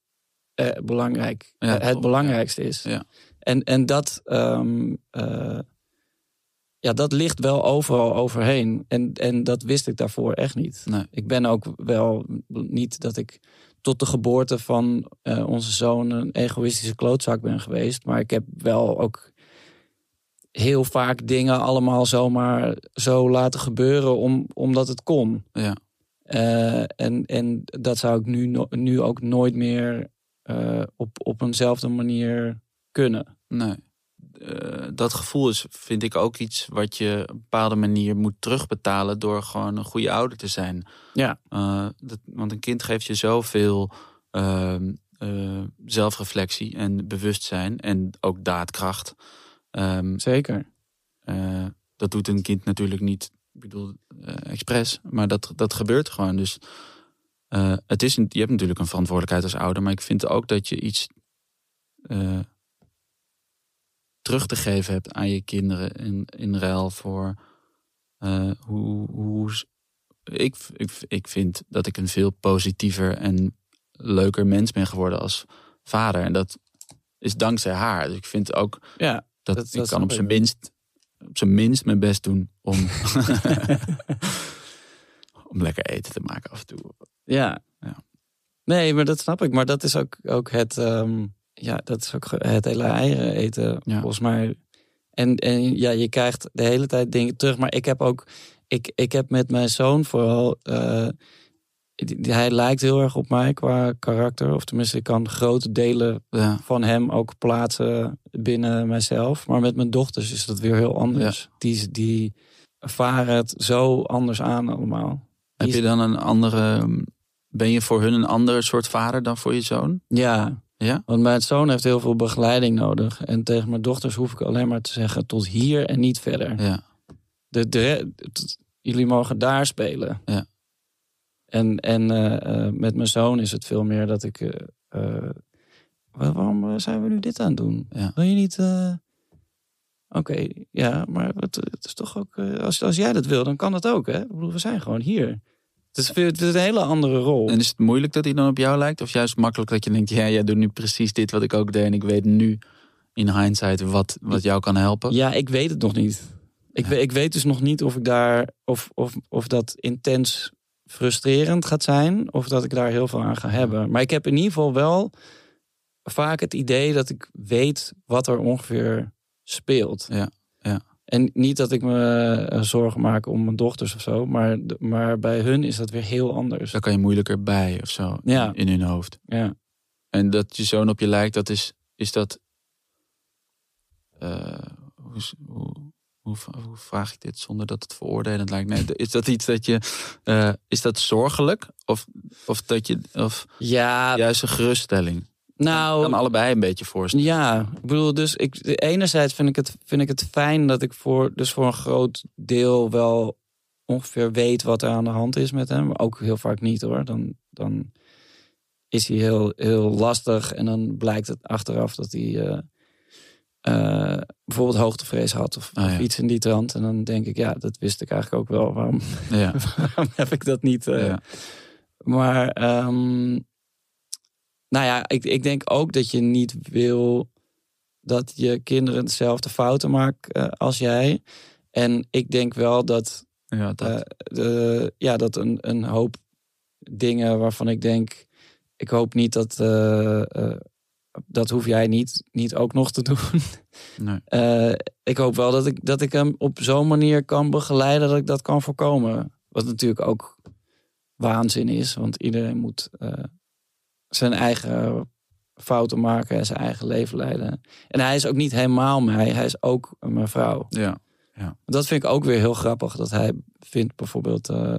eh, belangrijk, Ja, eh, het belangrijkste is. Ja. En, en dat, ehm, eh, ja, dat ligt wel overal overheen. En, en dat wist ik daarvoor echt niet. Nee. Ik ben ook wel niet dat ik tot de geboorte van onze zoon een egoïstische klootzak ben geweest. Maar ik heb wel ook heel vaak dingen allemaal zomaar zo laten gebeuren om, omdat het kon. Ja. Eh, en, en dat zou ik nu, nu ook nooit meer eh, op, op eenzelfde manier kunnen. Nee. Eh, dat gevoel is, vind ik ook iets wat je op een bepaalde manier moet terugbetalen door gewoon een goede ouder te zijn. Ja. Dat, want een kind geeft je zoveel eh, zelfreflectie en bewustzijn en ook daadkracht. Ehm, Zeker. dat doet een kind natuurlijk niet, ik bedoel, eh expres, maar dat, dat gebeurt gewoon. Dus eh, het is een, je hebt natuurlijk een verantwoordelijkheid als ouder, maar ik vind ook dat je iets eh, terug te geven hebt aan je kinderen in, in ruil voor hoe, hoe ik, ik, ik vind dat ik een veel positiever en leuker mens ben geworden als vader. En dat is dankzij haar. Dus ik vind ook Ja, dat, Dat- ik dat kan op zijn minst op zijn minst mijn best doen om om lekker eten te maken af en toe. ja. Ja. Nee, maar dat snap ik. Maar dat is ook, ook het, ehm, ja, dat is ook het hele eieren eten, Ja. volgens mij. En, en ja, je krijgt de hele tijd dingen terug. Maar ik heb ook, ik, ik heb met mijn zoon vooral, eh, hij lijkt heel erg op mij qua karakter. Of tenminste, ik kan grote delen Ja, van hem ook plaatsen binnen mijzelf. Maar met mijn dochters is dat weer heel anders. Die, die varen het zo anders aan allemaal. heb je dan een andere ben je voor hun een ander soort vader dan voor je zoon? Ja, Ja? want mijn zoon heeft heel veel begeleiding nodig. En tegen mijn dochters hoef ik alleen maar te zeggen tot hier en niet verder. Ja. De, de, het- jullie mogen daar spelen. Ja. En, en eh, eh, met mijn zoon is het veel meer dat ik... eh, waar- waarom zijn we nu dit aan het doen? Ja. Wil je niet... Oké, ja, maar het, het is toch ook... als, als jij dat wil, dan kan dat ook, hè? Ik bedoel, we zijn gewoon hier. Het is, het is een hele andere rol. En is het moeilijk dat hij dan op jou lijkt? Of juist makkelijk dat je denkt, ja, jij doet nu precies dit wat ik ook deed. En ik weet nu in hindsight wat, wat jou kan helpen. Ja, ik weet het nog niet. Ik, weet, ik weet dus nog niet of ik daar of, of, of dat intens frustrerend gaat zijn, of dat ik daar heel veel aan ga hebben. Maar ik heb in ieder geval wel vaak het idee dat ik weet wat er ongeveer speelt. Ja, ja. En niet dat ik me eh, zorgen maak om mijn dochters of zo, maar, maar bij hun is dat weer heel anders. Daar kan je moeilijker bij of zo Ja. in, hun hoofd. Ja. En dat je zoon op je lijkt, dat is, is dat. eh, hoe, hoe, hoe, hoe vraag ik dit zonder dat het veroordelend lijkt? Nee, is dat iets dat je. eh, is dat zorgelijk? Of, of dat je. Of Ja, juist een geruststelling? nou, kan allebei een beetje voorstellen. Ja, ik bedoel, dus ik, enerzijds vind ik, het, vind ik het fijn dat ik voor, dus voor een groot deel wel ongeveer weet wat er aan de hand is met hem. Maar ook heel vaak niet hoor. Dan, dan is hij heel, heel lastig en dan blijkt het achteraf dat hij eh, eh, bijvoorbeeld hoogtevrees had of, Ah, ja. of iets in die trant. En dan denk ik, ja, dat wist ik eigenlijk ook wel. Waarom, Ja. waarom heb ik dat niet? eh, Ja. maar ehm, nou ja, ik, ik denk ook dat je niet wil dat je kinderen dezelfde fouten maken eh, als jij. En ik denk wel dat, ja, dat. de, ja, dat een, een hoop dingen waarvan ik denk, ik hoop niet dat, dat hoef jij niet, niet ook nog te doen. nee. Eh, ik hoop wel dat ik, dat ik hem op zo'n manier kan begeleiden dat ik dat kan voorkomen. Wat natuurlijk ook waanzin is, want iedereen moet eh, zijn eigen fouten maken en zijn eigen leven leiden. En hij is ook niet helemaal mij, hij is ook mijn vrouw. Ja. Dat vind ik ook weer heel grappig, dat hij vindt bijvoorbeeld... eh,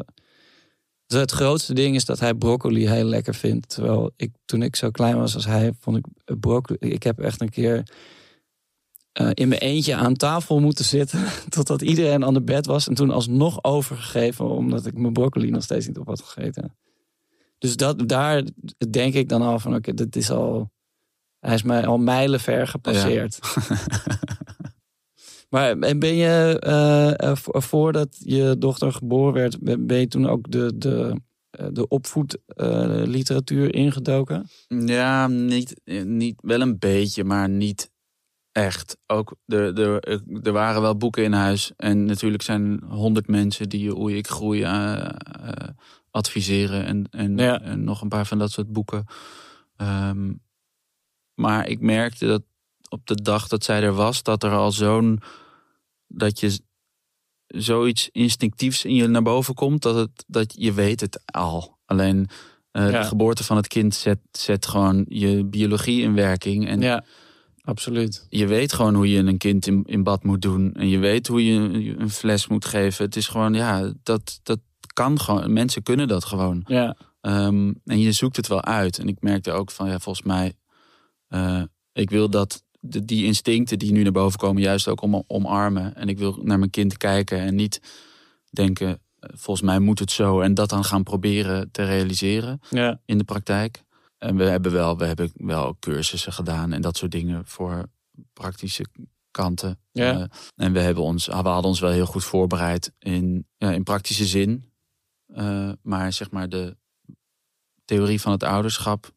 het grootste ding is dat hij broccoli heel lekker vindt. Terwijl ik, toen ik zo klein was als hij, vond ik broccoli... Ik heb echt een keer eh, in mijn eentje aan tafel moeten zitten... totdat iedereen aan de bed was. En toen alsnog overgegeven, omdat ik mijn broccoli nog steeds niet op had gegeten. Dus dat, daar denk ik dan al van, oké, dit is al... Hij is mij al mijlenver gepasseerd. Maar en ben je, vo- voordat je dochter geboren werd, ben je toen ook de, de, de opvoedliteratuur ingedoken? Ja, niet, niet, wel een beetje, maar niet echt. Ook er, er, er waren wel boeken in huis. En natuurlijk zijn honderd mensen die hoe ik groei adviseren. En, en, Ja. en nog een paar van dat soort boeken. Ehm, maar ik merkte dat op de dag dat zij er was, dat er al zo'n. Dat je zoiets instinctiefs in je naar boven komt, dat, het, dat je weet het al. Alleen eh, Ja. de geboorte van het kind zet, zet gewoon je biologie in werking. En Ja, absoluut. je weet gewoon hoe je een kind in, in bad moet doen. En je weet hoe je een- fles moet geven. Het is gewoon, ja, dat, dat kan gewoon. Mensen kunnen dat gewoon. Ja, Ehm, en je zoekt het wel uit. En ik merkte ook van, ja, volgens mij, uh, ik wil dat de, die instincten die nu naar boven komen, juist ook om, omarmen. En ik wil naar mijn kind kijken en niet denken, eh, volgens mij moet het zo. En dat dan gaan proberen te realiseren ja. in de praktijk. En we hebben wel, we hebben wel cursussen gedaan en dat soort dingen voor praktische kanten. Ja. Uh, en we, hebben ons, we hadden ons wel heel goed voorbereid in, ja, in praktische zin. Uh, maar zeg maar de theorie van het ouderschap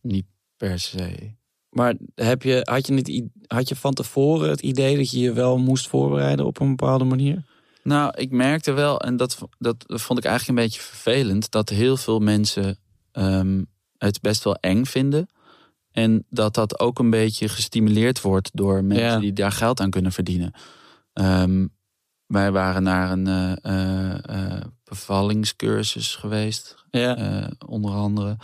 niet per se. Maar heb je, had, je niet, had je van tevoren het idee dat je je wel moest voorbereiden op een bepaalde manier? Nou, ik merkte wel, en dat, dat vond ik eigenlijk een beetje vervelend, dat heel veel mensen um, het best wel eng vinden. En dat dat ook een beetje gestimuleerd wordt door mensen Ja. die daar geld aan kunnen verdienen. Ehm, wij waren naar een eh, eh, eh, bevallingscursus geweest, Ja. onder andere.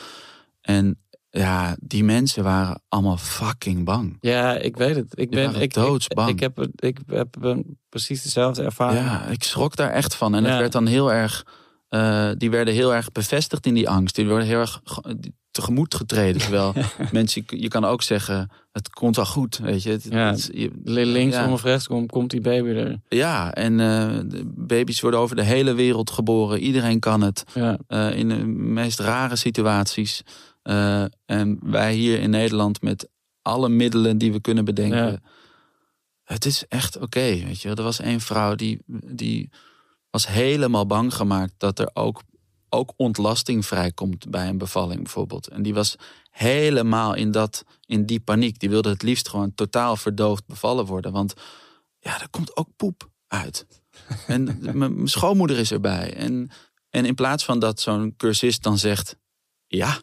En ja, die mensen waren allemaal fucking bang. Ja, ik weet het. Ik ben ik, doodsbang. Ik, ik heb, ik heb precies dezelfde ervaring. Ja, ik schrok daar echt van. En Ja. het werd dan heel erg. eh, die werden heel erg bevestigd in die angst. Die werden heel erg ge- tegemoet getreden. Terwijl mensen, je kan ook zeggen: het komt wel goed. Weet je, Het- Ja. het- je- Linksom Ja. of rechtsom komt die baby er. ja, en eh, baby's worden over de hele wereld geboren. Iedereen kan het. Ja, eh, in de meest rare situaties. Eh, en wij hier in Nederland met alle middelen die we kunnen bedenken. Ja. Het is echt oké, weet je. Er was één vrouw die, die was helemaal bang gemaakt dat er ook, ook ontlasting vrijkomt bij een bevalling bijvoorbeeld. En die was helemaal in, dat, in die paniek. Die wilde het liefst gewoon totaal verdoofd bevallen worden. Want ja, er komt ook poep uit. En mijn schoonmoeder is erbij. En, en in plaats van dat zo'n cursist dan zegt: Ja,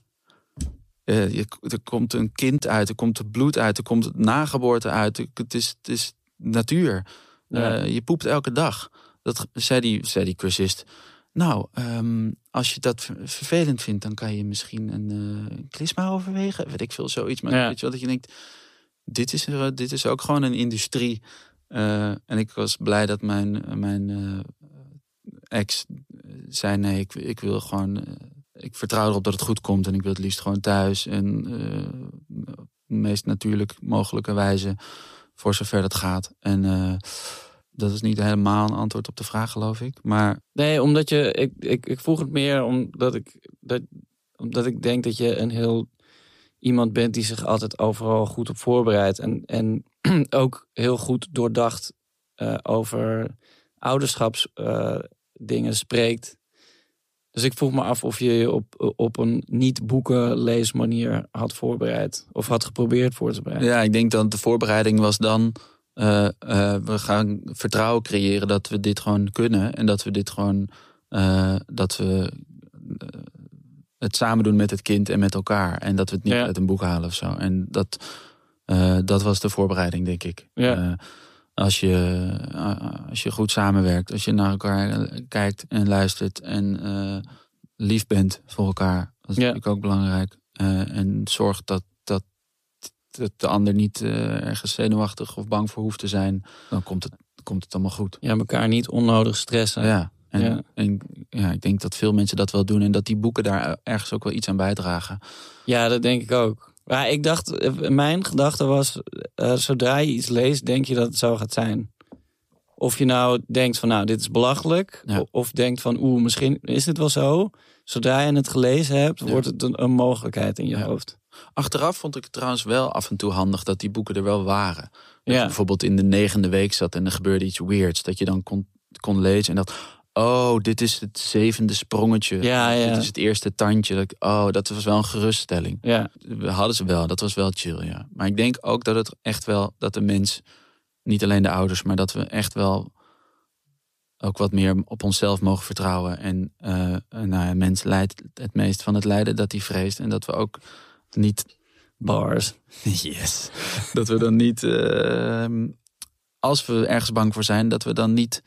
eh, je, er komt een kind uit, er komt het bloed uit, er komt het nageboorte uit. Het is, het is natuur. Ja. Eh, je poept elke dag. Dat zei die, zei die cursist. Nou, ehm, als je dat ver- vervelend vindt, dan kan je misschien een uh, klisma overwegen. Weet ik veel, zoiets. Maar Ja. weet je wel, dat je denkt, dit is, er- dit is ook gewoon een industrie. Eh, en ik was blij dat mijn, mijn eh, ex zei, nee, ik, ik wil gewoon... eh, ik vertrouw erop dat het goed komt en ik wil het liefst gewoon thuis. En eh, op de meest natuurlijk mogelijke wijze, voor zover dat gaat. En eh, dat is niet helemaal een antwoord op de vraag, geloof ik. Maar Nee, omdat je. Ik, ik, ik vroeg het meer omdat ik, dat, omdat ik denk dat je een heel iemand bent die zich altijd overal goed op voorbereidt. En, en ook heel goed doordacht eh, over ouderschapsdingen dingen spreekt. Dus ik vroeg me af of je je op, op een niet-boekenleesmanier had voorbereid. Of had geprobeerd voor te bereiden. ja, ik denk dat de voorbereiding was dan... eh, eh, we gaan vertrouwen creëren dat we dit gewoon kunnen. En dat we dit gewoon... eh, dat we het samen doen met het kind en met elkaar. En dat we het niet Ja. uit een boek halen of zo. En dat, dat was de voorbereiding, denk ik. Ja. Als, je, eh, als je goed samenwerkt, als je naar elkaar eh, kijkt en luistert en eh, lief bent voor elkaar. Dat is Ja. natuurlijk ook belangrijk. En zorg dat, dat, dat de ander niet ergens zenuwachtig of bang voor hoeft te zijn. Dan komt het, komt het allemaal goed. Ja, elkaar niet onnodig stressen. Ja. En, Ja. en ja, ik denk dat veel mensen dat wel doen en dat die boeken daar ergens ook wel iets aan bijdragen. Ja, dat denk ik ook. Maar ik dacht, eh, mijn gedachte was, eh, zodra je iets leest, denk je dat het zo gaat zijn. Of je nou denkt van, nou, dit is belachelijk. Ja. Of denkt van, oeh, misschien is het wel zo. Zodra je het gelezen hebt, Ja. wordt het een, een mogelijkheid in je Ja. hoofd. Achteraf vond ik het trouwens wel af en toe handig dat die boeken er wel waren. Dat je bijvoorbeeld in de negende week zat en er gebeurde iets weirds. Dat je dan kon, kon lezen en dat, oh, dit is het zevende sprongetje. Ja, ja. Dit is het eerste tandje. Dat ik, oh, dat was wel een geruststelling. ja, We hadden ze wel, dat was wel chill, ja. Maar ik denk ook dat het echt wel, dat de mens, niet alleen de ouders, maar dat we echt wel ook wat meer op onszelf mogen vertrouwen. En eh nou, een mens lijdt het meest van het lijden dat hij vreest. En dat we ook niet bars. Yes. Dat we dan niet, ehm, als we ergens bang voor zijn, dat we dan niet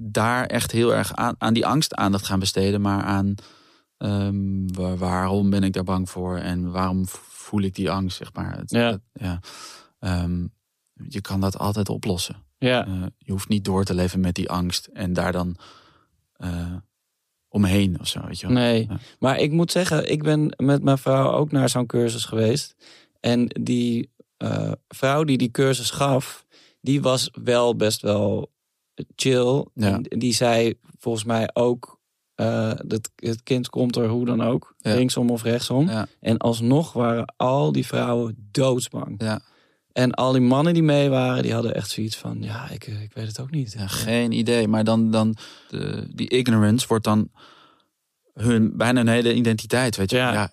daar echt heel erg aan, aan die angst aandacht gaan besteden, maar aan ehm, wa- waarom ben ik daar bang voor en waarom voel ik die angst, zeg maar. Het- Ja. het- ja. Ehm, je kan dat altijd oplossen. Ja, Eh, je hoeft niet door te leven met die angst en daar dan eh, omheen of zo. Weet je wel. Nee, Ja. maar ik moet zeggen, ik ben met mijn vrouw ook naar zo'n cursus geweest. En die eh, vrouw die die cursus gaf, die was wel best wel chill. Ja. Die zei volgens mij ook, eh, dat het kind komt er hoe dan ook, Ja. linksom of rechtsom. Ja. En alsnog waren al die vrouwen doodsbang. Ja. En al die mannen die mee waren, die hadden echt zoiets van, ja, ik, eh, ik weet het ook niet. Ja, geen idee. Maar dan, dan de, die ignorance wordt dan hun bijna een hele identiteit. Weet je, Ja.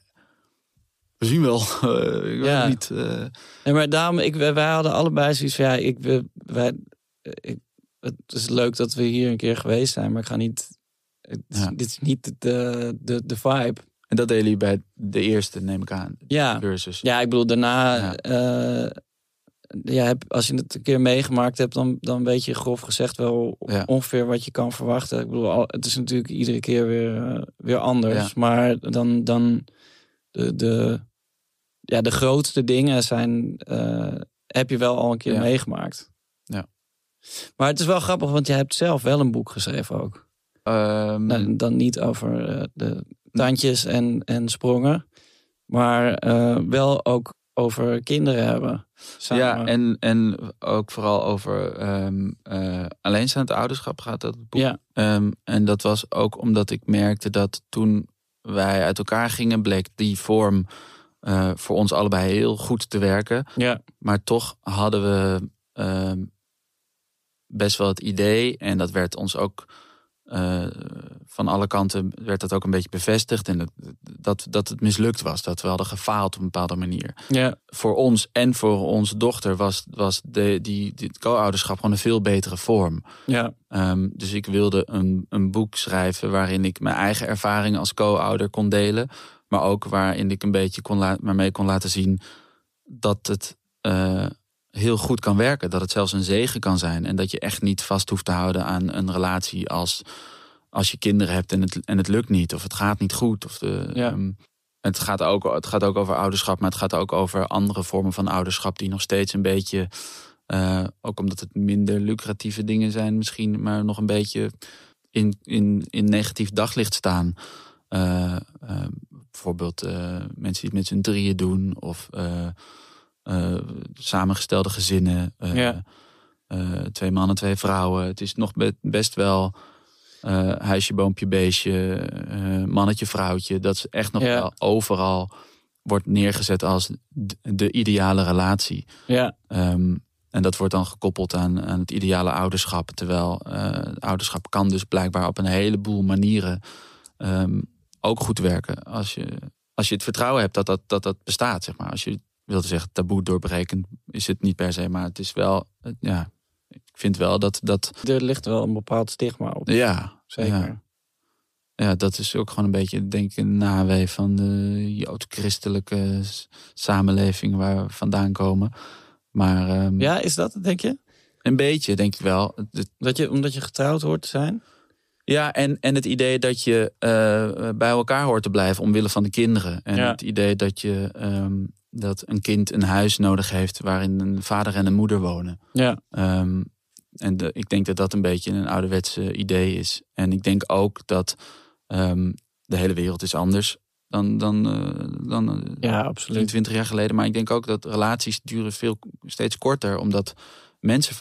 we zien wel. ik weet Ja. het niet. eh, Nee, maar daarom, ik, wij, wij hadden allebei zoiets van, ja, ik, wij, ik, het is leuk dat we hier een keer geweest zijn, maar ik ga niet, het is- Ja. dit is niet de, de, de vibe. en dat deden jullie bij de eerste, neem ik aan. Ja, Cursus. ja ik bedoel, daarna, Ja. eh, ja, heb, als je het een keer meegemaakt hebt, dan, dan weet je grof gezegd wel Ja. ongeveer wat je kan verwachten. Ik bedoel, al, het is natuurlijk iedere keer weer, eh, weer anders, maar dan, dan de, de, ja, de grootste dingen zijn, eh, heb je wel al een keer meegemaakt. Ja. Maar het is wel grappig, want jij hebt zelf wel een boek geschreven ook. Ehm, Nou, dan niet over eh, de tandjes en, en sprongen, maar eh, wel ook over kinderen hebben. Samen. ja, en, en ook vooral over ehm eh, alleenstaand ouderschap gaat dat boek. ja, Ehm, en dat was ook omdat ik merkte dat toen wij uit elkaar gingen, bleek die vorm voor ons allebei heel goed te werken. ja, Maar toch hadden we best wel het idee, en dat werd ons ook eh, van alle kanten werd dat ook een beetje bevestigd. En dat, dat, dat het mislukt was, dat we hadden gefaald op een bepaalde manier. ja, Voor ons en voor onze dochter was, was de, die, het co-ouderschap gewoon een veel betere vorm. ja, Ehm, dus ik wilde een, een boek schrijven waarin ik mijn eigen ervaringen als co-ouder kon delen. Maar ook waarin ik een beetje kon waarmee kon laten zien dat het eh, heel goed kan werken. Dat het zelfs een zegen kan zijn. En dat je echt niet vast hoeft te houden aan een relatie als, als je kinderen hebt en het, en het lukt niet. Of het gaat niet goed. Of de, Ja. ehm, het, gaat ook, het gaat ook over ouderschap, maar het gaat ook over andere vormen van ouderschap die nog steeds een beetje eh, ook omdat het minder lucratieve dingen zijn misschien, maar nog een beetje in, in, in negatief daglicht staan. Eh, eh, bijvoorbeeld mensen die het met z'n drieën doen of eh, samengestelde gezinnen. eh, Ja. eh, twee mannen, twee vrouwen. Het is nog be- best wel huisje, boompje, beestje, mannetje, vrouwtje. Dat is echt nog Ja. wel overal wordt neergezet als de ideale relatie. ja, Ehm, en dat wordt dan gekoppeld aan, aan het ideale ouderschap. Terwijl ouderschap kan dus blijkbaar op een heleboel manieren ehm, ook goed werken. Als je, als je het vertrouwen hebt dat dat, dat dat bestaat, zeg maar. Als je wilde zeggen taboe doorbrekend, is het niet per se. Maar het is wel, ja, ik vind wel dat, dat er ligt wel een bepaald stigma op. ja, Zeker. Ja, ja, dat is ook gewoon een beetje, denk ik, een nawee van de jood-christelijke samenleving waar we vandaan komen. Maar ehm, Ja, is dat denk je? een beetje, denk ik wel. Dat je, omdat je getrouwd hoort te zijn? Ja, en, en het idee dat je eh, bij elkaar hoort te blijven omwille van de kinderen. En Ja. het idee dat, je, ehm, dat een kind een huis nodig heeft waarin een vader en een moeder wonen. Ja, Ehm, en de, ik denk dat dat een beetje een ouderwetse idee is. En ik denk ook dat ehm, de hele wereld is anders dan, dan, eh, dan eh, ja 10, absoluut. 20 jaar geleden. Maar ik denk ook dat relaties duren veel, steeds korter. Omdat mensen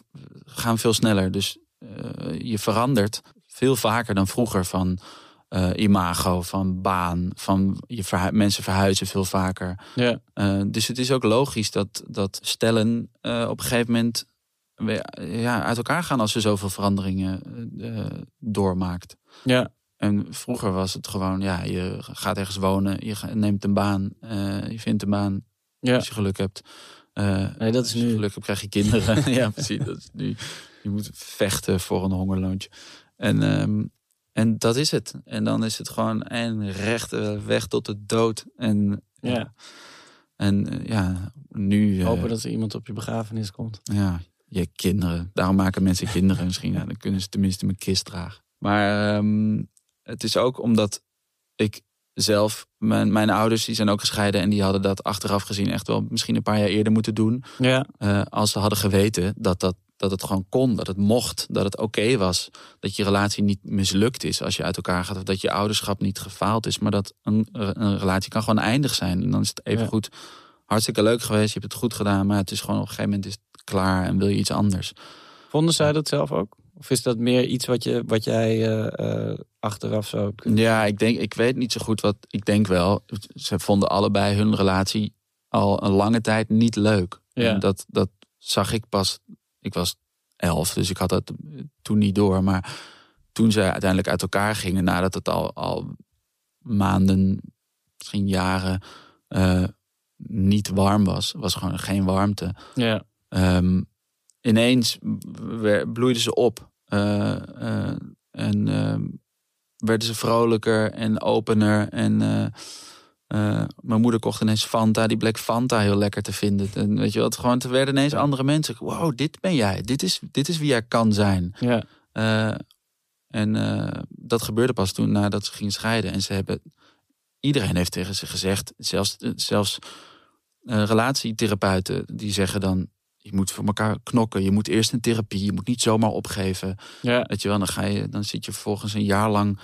gaan veel sneller. Dus eh, je verandert veel vaker dan vroeger van eh, imago, van baan. Van je verhu- mensen verhuizen veel vaker. Ja, Eh, dus het is ook logisch dat, dat stellen eh, op een gegeven moment weer, ja, uit elkaar gaan als ze zoveel veranderingen doormaakt. ja, En vroeger was het gewoon, ja, je gaat ergens wonen, je neemt een baan, je vindt een baan ja. als je geluk hebt. Nee, dat is als je nu. geluk hebt, krijg je kinderen. ja, precies. Dat is nu, je moet vechten voor een hongerloontje. En, ehm, en dat is het. En dan is het gewoon een rechte weg tot de dood. En Ja. en eh, ja, nu... eh, Hopen dat er iemand op je begrafenis komt. Ja, je kinderen. Daarom maken mensen kinderen misschien. Ja, dan kunnen ze tenminste mijn kist dragen. Maar ehm, het is ook omdat ik zelf... Mijn, mijn ouders die zijn ook gescheiden... en die hadden dat achteraf gezien echt wel misschien een paar jaar eerder moeten doen. Ja, Eh, als ze hadden geweten dat dat dat het gewoon kon, dat het mocht, dat het oké was. Dat je relatie niet mislukt is als je uit elkaar gaat. Of dat je ouderschap niet gefaald is. Maar dat een, een relatie kan gewoon eindig zijn. En dan is het even goed hartstikke leuk geweest. Je hebt het goed gedaan. Maar het is gewoon op een gegeven moment is het klaar en wil je iets anders. Vonden zij dat zelf ook? Of is dat meer iets wat, je, wat jij uh, uh, achteraf zo... Ja, ik denk, ik weet niet zo goed wat... Ik denk wel, ze vonden allebei hun relatie al een lange tijd niet leuk. Ja. En dat, dat zag ik pas... Ik was elf, dus ik had dat toen niet door. Maar toen ze uiteindelijk uit elkaar gingen... nadat het al, al maanden, misschien jaren... Uh, niet warm was. was gewoon geen warmte. Ja. Um, ineens bloeiden ze op. Uh, uh, en uh, werden ze vrolijker en opener. En mijn moeder kocht ineens Fanta. Die bleek Fanta heel lekker te vinden. En weet je wat, gewoon, er werden ineens andere mensen. Wow, dit ben jij. Dit is, dit is wie jij kan zijn. Ja. en dat gebeurde pas toen nadat ze gingen scheiden. En ze hebben, iedereen heeft tegen ze gezegd, zelfs, zelfs relatietherapeuten, die zeggen dan je moet voor elkaar knokken. Je moet eerst een therapie. Je moet niet zomaar opgeven. Ja. Weet je wel, dan, ga je, dan zit je vervolgens een jaar lang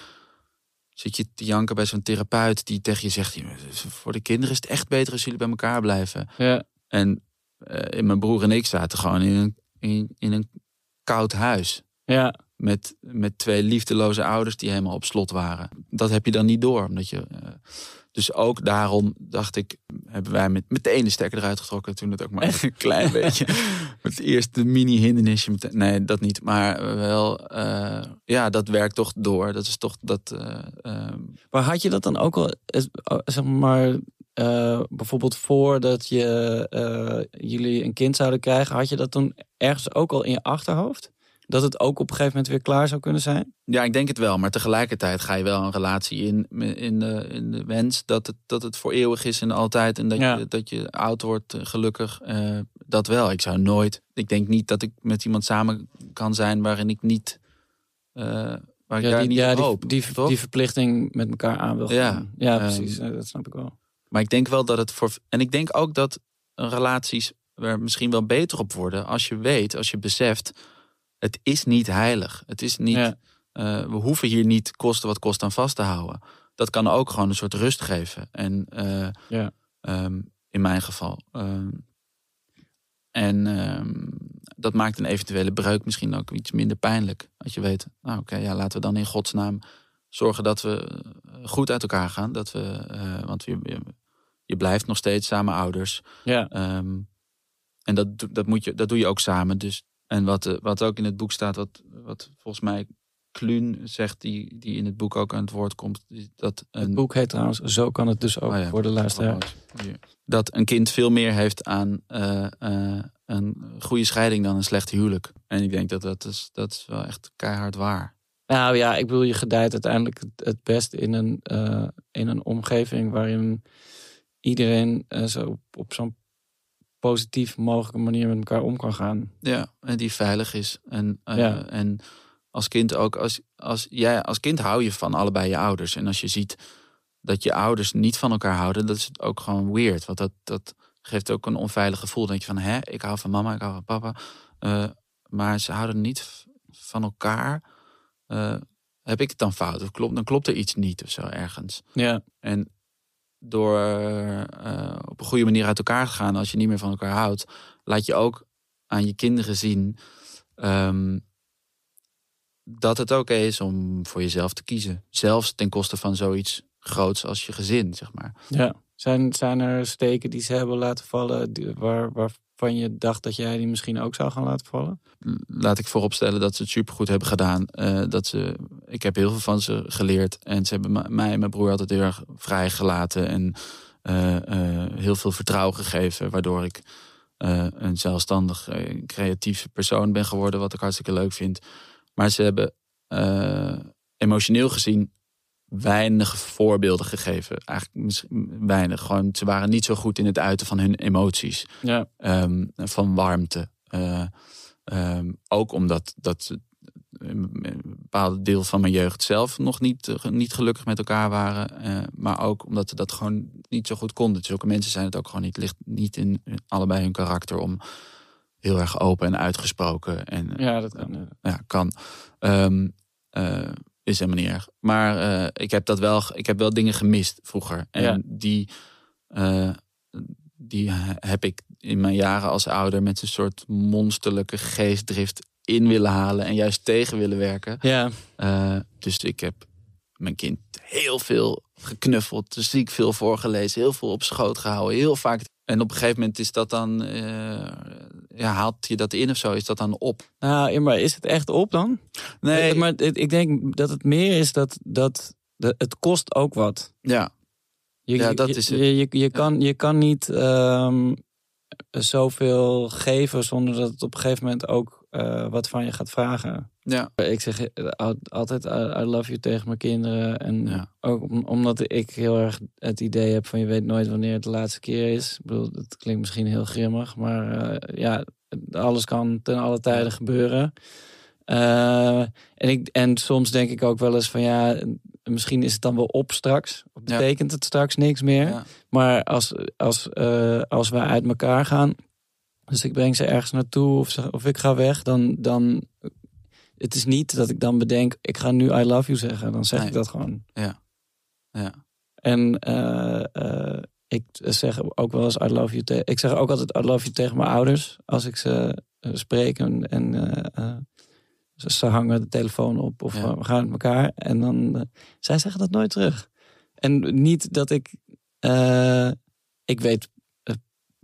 zit je te janken bij zo'n therapeut die tegen je zegt: voor de kinderen is het echt beter als jullie bij elkaar blijven. Ja. En uh, mijn broer en ik zaten gewoon in een, in, in een koud huis. Ja. Met, met twee liefdeloze ouders die helemaal op slot waren. Dat heb je dan niet door, omdat je. Uh, dus ook daarom dacht ik, hebben wij met, meteen de stekker eruit getrokken. Toen het ook maar een klein beetje. Met het eerste mini-hindernisje. Nee, dat niet. Maar wel, uh, ja, dat werkt toch door. Dat is toch dat. Uh, uh, maar had je dat dan ook al, zeg maar, bijvoorbeeld voordat je, jullie een kind zouden krijgen, had je dat toen ergens ook al in je achterhoofd? Dat het ook op een gegeven moment weer klaar zou kunnen zijn? Ja, ik denk het wel. Maar tegelijkertijd ga je wel een relatie in, in, de, in de wens dat het, dat het voor eeuwig is en altijd. En dat, je, dat je oud wordt, eh, gelukkig. Uh, dat wel. Ik zou nooit. Ik denk niet dat ik met iemand samen kan zijn waarin ik niet. Uh, waar ik ja, daar die, niet ja, hoop. Die, die, die, verplichting met elkaar aan wil gaan. Ja, ja precies. Um, dat snap ik wel. Maar ik denk wel dat het voor. En ik denk ook dat relaties er misschien wel beter op worden als je weet, als je beseft het is niet heilig. Het is niet, uh, we hoeven hier niet kosten wat kost aan vast te houden. Dat kan ook gewoon een soort rust geven. En uh, ja. um, in mijn geval. Um, en um, dat maakt een eventuele breuk misschien ook iets minder pijnlijk. Als je weet, nou oké, okay, ja, laten we dan in godsnaam zorgen dat we goed uit elkaar gaan. Dat we, uh, want je, je blijft nog steeds samen ouders. Ja. en dat, dat, moet je, dat doe je ook samen. Dus en wat, eh, wat ook in het boek staat, wat, wat volgens mij Kluun zegt, die, die in het boek ook aan het woord komt. Dat een... Het boek heet trouwens, zo kan het dus ook oh ja, voor de luisteraar. Dat een kind veel meer heeft aan uh, uh, een goede scheiding dan een slecht huwelijk. En ik denk dat dat is, dat is wel echt keihard waar. Nou ja, ik bedoel, je gedijt uiteindelijk het, best in een, uh, in een omgeving waarin iedereen zo op, op zo'n positief mogelijke manier met elkaar om kan gaan. Ja, en die veilig is. En, uh, ja. en als kind ook, als, als, jij, als kind hou je van allebei je ouders. En als je ziet dat je ouders niet van elkaar houden, dat is ook gewoon weird. Want dat, dat geeft ook een onveilig gevoel. Dan denk je van, hè, ik hou van mama, ik hou van papa. Uh, maar ze houden niet van elkaar. Uh, heb ik het dan fout? Of klopt, dan klopt er iets niet of zo ergens. Ja. En door uh, op een goede manier uit elkaar te gaan, als je niet meer van elkaar houdt, laat je ook aan je kinderen zien um, dat het oké okay is om voor jezelf te kiezen. Zelfs ten koste van zoiets groots als je gezin, zeg maar. Ja. Zijn, zijn er steken die ze hebben laten vallen waar, waar, waarvan je dacht dat jij die misschien ook zou gaan laten vallen? Laat ik vooropstellen dat ze het supergoed hebben gedaan. Uh, dat ze, ik heb heel veel van ze geleerd. En ze hebben mij en mijn broer altijd heel erg vrijgelaten. En heel veel vertrouwen gegeven. Waardoor ik een zelfstandig, creatief persoon ben geworden. Wat ik hartstikke leuk vind. Maar ze hebben emotioneel gezien weinig voorbeelden gegeven. Eigenlijk weinig. Gewoon, ze waren niet zo goed in het uiten van hun emoties. Ja. Um, van warmte. Uh, um, ook omdat dat een bepaald deel van mijn jeugd zelf nog niet, uh, niet gelukkig met elkaar waren. Uh, maar ook omdat ze dat gewoon niet zo goed konden. Zulke mensen zijn het ook gewoon niet. ligt niet in allebei hun karakter om heel erg open en uitgesproken. En Ja, dat kan. eh. ja, kan. Ehm, eh, is helemaal niet erg. Maar eh, ik heb dat wel, ik heb wel dingen gemist vroeger. En Ja. die, eh, die heb ik in mijn jaren als ouder met een soort monsterlijke geestdrift in willen halen en juist tegen willen werken. Ja, Eh, dus ik heb mijn kind heel veel geknuffeld, dus ziek veel voorgelezen, heel veel op schoot gehouden, heel vaak. En op een gegeven moment is dat dan, eh, ja, haalt je dat in of zo? Is dat dan op? nou, ja, maar is het echt op dan? Nee, Eh, Maar ik denk dat het meer is dat, dat, dat het kost ook wat. ja, Je, Ja, dat is het. Je, je, je, kan, je kan niet ehm, zoveel geven zonder dat het op een gegeven moment ook eh, wat van je gaat vragen. ja, Ik zeg eh, al- altijd I, I love you tegen mijn kinderen. En Ja. ook om- omdat ik heel erg het idee heb van je weet nooit wanneer het de laatste keer is. Ik bedoel, dat klinkt misschien heel grimmig, maar eh, ja, alles kan ten alle tijden gebeuren. Eh, en, ik, en soms denk ik ook wel eens van ja, misschien is het dan wel op straks. Of Ja. betekent het straks niks meer. ja, Maar als, als, eh, als wij uit elkaar gaan, dus ik breng ze ergens naartoe of, ze, of ik ga weg, dan, dan. Het is niet dat ik dan bedenk, ik ga nu I love you zeggen. Dan zeg Nee. ik dat gewoon. ja. En eh, eh, ik zeg ook wel eens I love you. Ik zeg ook altijd I love you tegen mijn ouders als ik ze eh, spreek en, en ze, ze hangen de telefoon op of Ja. we gaan met elkaar. En dan zij zeggen dat nooit terug. En niet dat ik. ik weet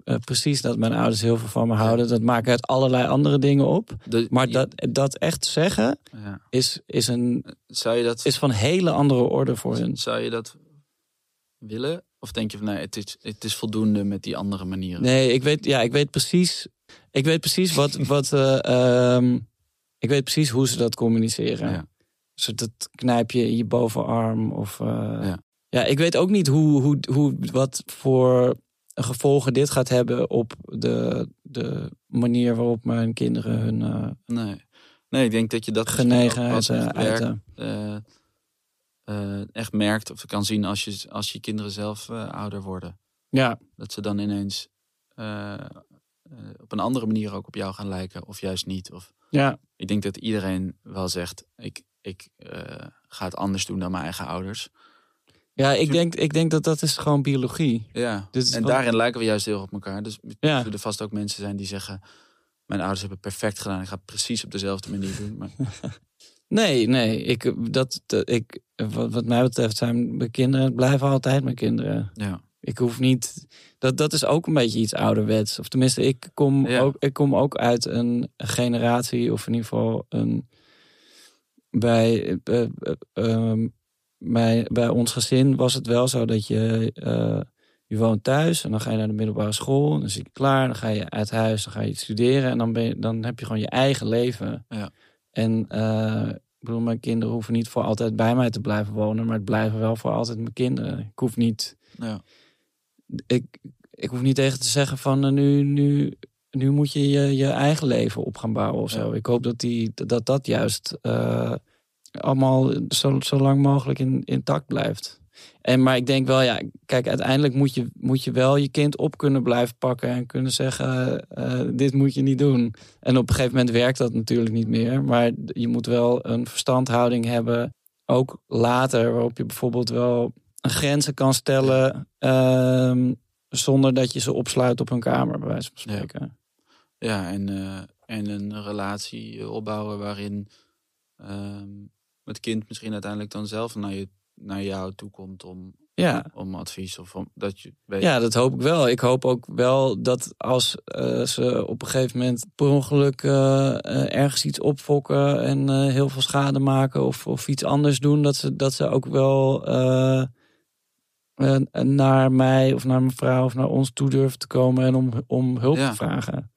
eh, precies dat mijn ouders heel veel van me houden. Dat maakt uit allerlei andere dingen op. De- Maar dat, dat echt zeggen ja. is, is, een, Zou je dat, is van hele andere orde voor hun. zou je dat willen? Of denk je van nee, het is, het is voldoende met die andere manieren? Nee, ik weet, ja, ik weet precies. Ik weet precies wat. wat eh, ehm, ik weet precies hoe ze dat communiceren. Ja. Dus dat knijp je in je bovenarm. Of, eh, Ja. ja. ik weet ook niet hoe, hoe, hoe, wat voor gevolgen dit gaat hebben op de, de manier waarop mijn kinderen hun eh, Nee. Nee, ik denk dat je dat genegenheid eh, eh, echt merkt of kan zien als je, als je kinderen zelf ouder worden. Ja, Dat ze dan ineens op een andere manier ook op jou gaan lijken of juist niet. Of, ja, ik denk dat iedereen wel zegt, ik, ik ga het anders doen dan mijn eigen ouders. Ja ik, denk, ik denk dat dat is gewoon biologie. Ja, is en daarin lijken we juist heel op elkaar. Dus Ja. er zullen vast ook mensen zijn die zeggen... mijn ouders hebben perfect gedaan. Ik ga het precies op dezelfde manier doen. Maar Nee, nee. Ik, dat, dat- ik, wat, wat mij betreft zijn mijn kinderen, blijven altijd mijn kinderen. ja, Ik hoef niet. Dat, dat is ook een beetje iets ouderwets. Of tenminste, ik kom, Ja. ook, ik kom ook uit een generatie, of in ieder geval een. Bij, eh, eh, ehm, bij, bij ons gezin was het wel zo dat je. eh, je woont thuis en dan ga je naar de middelbare school. Dan zit je klaar, dan ga je uit huis, dan ga je studeren. En dan, ben je, dan heb je gewoon je eigen leven. Ja. En eh, ik bedoel, mijn kinderen hoeven niet voor altijd bij mij te blijven wonen. Maar het blijven wel voor altijd mijn kinderen. Ik hoef niet ja, ik, ik hoef niet tegen te zeggen van eh, nu, nu, nu moet je, je je eigen leven op gaan bouwen of zo. Ja. Ik hoop dat die, dat, dat juist allemaal zo, zo lang mogelijk in, intact blijft. En, maar ik denk wel, ja, kijk, uiteindelijk moet je, moet je wel je kind op kunnen blijven pakken en kunnen zeggen, eh, dit moet je niet doen. En op een gegeven moment werkt dat natuurlijk niet meer. Maar je moet wel een verstandhouding hebben, ook later, waarop je bijvoorbeeld wel grenzen kan stellen ehm, zonder dat je ze opsluit op hun kamer, bij wijze van spreken. ja en, eh, en een relatie eh, opbouwen waarin ehm, het kind misschien uiteindelijk dan zelf naar, je, naar jou toe komt om, Ja. om advies. Of om, dat je weet. Ja, dat hoop ik wel. Ik hoop ook wel dat als eh, ze op een gegeven moment per ongeluk eh, eh, ergens iets opfokken en heel veel schade maken of, of iets anders doen, dat ze, dat ze ook wel naar mij of naar mijn vrouw of naar ons toe durven te komen en om, om hulp Ja. te vragen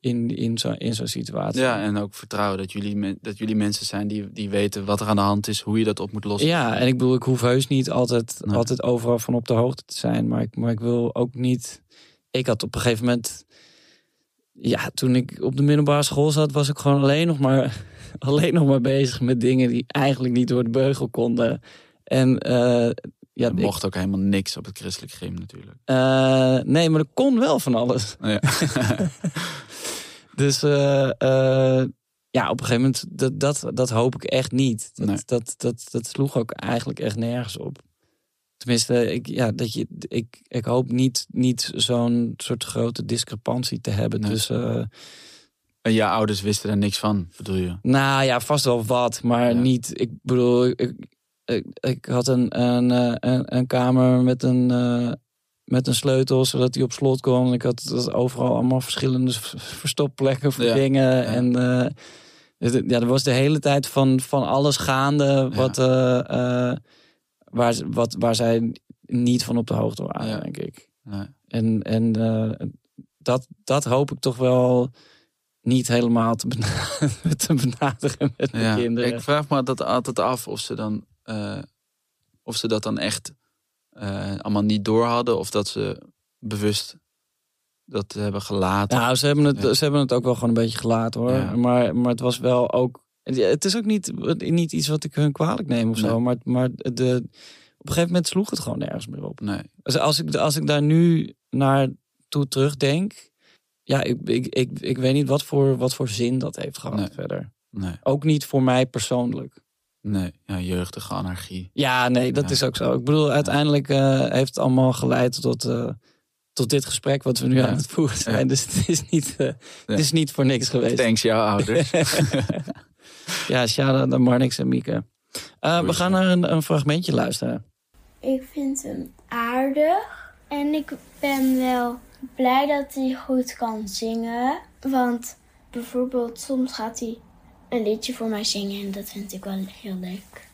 in, in zo'n in zo'n situatie. Ja, en ook vertrouwen dat jullie, men- dat jullie mensen zijn die, die weten wat er aan de hand is, hoe je dat op moet lossen. Ja, en ik bedoel, ik hoef heus niet altijd, Nee. altijd overal van op de hoogte te zijn. Maar ik, maar ik wil ook niet. Ik had op een gegeven moment. Ja, toen ik op de middelbare school zat, was ik gewoon alleen nog maar, alleen nog maar bezig met dingen die eigenlijk niet door de beugel konden. En eh, ja, Er ik- mocht ook helemaal niks op het christelijk gym natuurlijk. eh, nee, maar er kon wel van alles. Ja. Dus eh, eh, ja, op een gegeven moment, dat, dat, dat hoop ik echt niet. Dat, Nee. dat, dat, dat sloeg ook eigenlijk echt nergens op. Tenminste, ik, ja, dat je, ik, ik hoop niet, niet zo'n soort grote discrepantie te hebben Nee. tussen... eh, En jouw ouders wisten er niks van, bedoel je? Nou ja, vast wel wat, maar Ja. niet. Ik bedoel, ik, ik, ik had een, een, een, een kamer met een, met een sleutel, zodat die op slot kon. En ik had dat overal allemaal verschillende verstopplekken voor Ja, dingen. En het- ja, er was de hele tijd van, van alles gaande wat, eh, eh, waar, wat, waar zij niet van op de hoogte waren, Ja. denk ik. Nee. En, en dat, dat hoop ik toch wel niet helemaal te, bena- te benaderen met Ja, kinderen. ik vraag me dat altijd af of ze dan of ze dat dan echt eh, allemaal niet door hadden of dat ze bewust dat hebben gelaten. Nou, ze hebben, het, Ja. ze hebben het ook wel gewoon een beetje gelaten hoor. Ja. Maar, maar het was wel ook. Het is ook niet, niet iets wat ik hun kwalijk neem of zo. Maar, maar de, op een gegeven moment sloeg het gewoon nergens meer op. Nee. Dus als ik, als ik daar nu naar toe terugdenk. Ja, ik, ik, ik, ik weet niet wat voor, wat voor zin dat heeft gehad Nee. verder. Nee, Ook niet voor mij persoonlijk. Nee. Ja, jeugdige anarchie. Ja, nee, dat Ja. is ook zo. Ik bedoel, uiteindelijk eh, heeft het allemaal geleid tot, eh, tot dit gesprek wat we nu Ja. aan het voeren zijn. Ja. Dus het is, niet, eh, Ja. het is niet voor niks geweest. Thanks jouw ouders. Ja, shout-out naar Marnix en Mieke. Eh, we gaan naar een, een fragmentje luisteren. Ik vind hem aardig. En ik ben wel blij dat hij goed kan zingen. Want bijvoorbeeld soms gaat hij een liedje voor mij zingen. En dat vind ik wel heel leuk.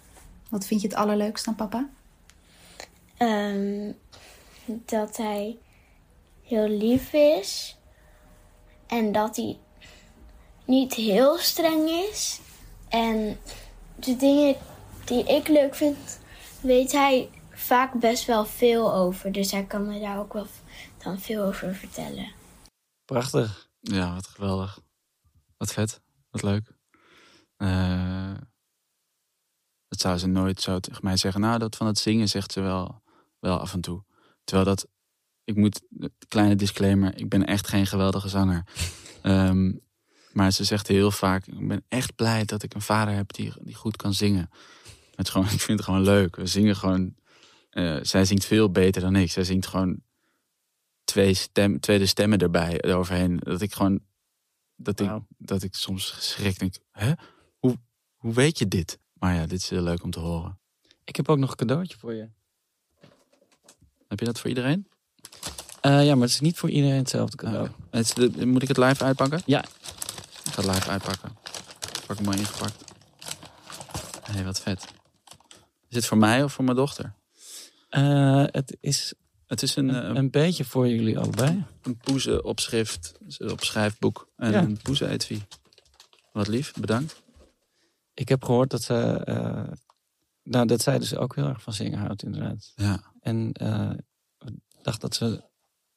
Wat vind je het allerleukst aan papa? Ehm, dat hij heel lief is. En dat hij niet heel streng is. En de dingen die ik leuk vind, weet hij vaak best wel veel over. Dus hij kan me daar ook wel dan veel over vertellen. Prachtig. Ja, wat geweldig. Wat vet. Wat leuk. Eh, dat zou ze nooit zo tegen mij zeggen. Nou, dat van het zingen zegt ze wel, wel af en toe. Terwijl dat, ik moet, kleine disclaimer, ik ben echt geen geweldige zanger. Ehm, maar ze zegt heel vaak, ik ben echt blij dat ik een vader heb die, die goed kan zingen. Het gewoon, ik vind het gewoon leuk. We zingen gewoon, eh, zij zingt veel beter dan ik. Zij zingt gewoon twee stem, tweede stemmen erbij, eroverheen. Dat ik gewoon, dat, ik, dat ik soms geschrikt denk, hè? Hoe, weet je dit? Maar ja, dit is heel leuk om te horen. Ik heb ook nog een cadeautje voor je. Heb je dat voor iedereen? Eh, ja, maar het is niet voor iedereen hetzelfde cadeau. Oh. Het is de- moet ik het live uitpakken? Ja. Ik ga het live uitpakken. Pak hem maar ingepakt. Hé, hey, wat vet. Is het voor mij of voor mijn dochter? Eh, het is Het is een, een, eh, een beetje voor jullie allebei. een poezen opschrift, op schrijfboek en Ja. een poezen etui. Wat lief, bedankt. Ik heb gehoord dat ze... eh, nou, dat zij dus ook heel erg van zingen houdt inderdaad. Ja, En eh, ik dacht dat ze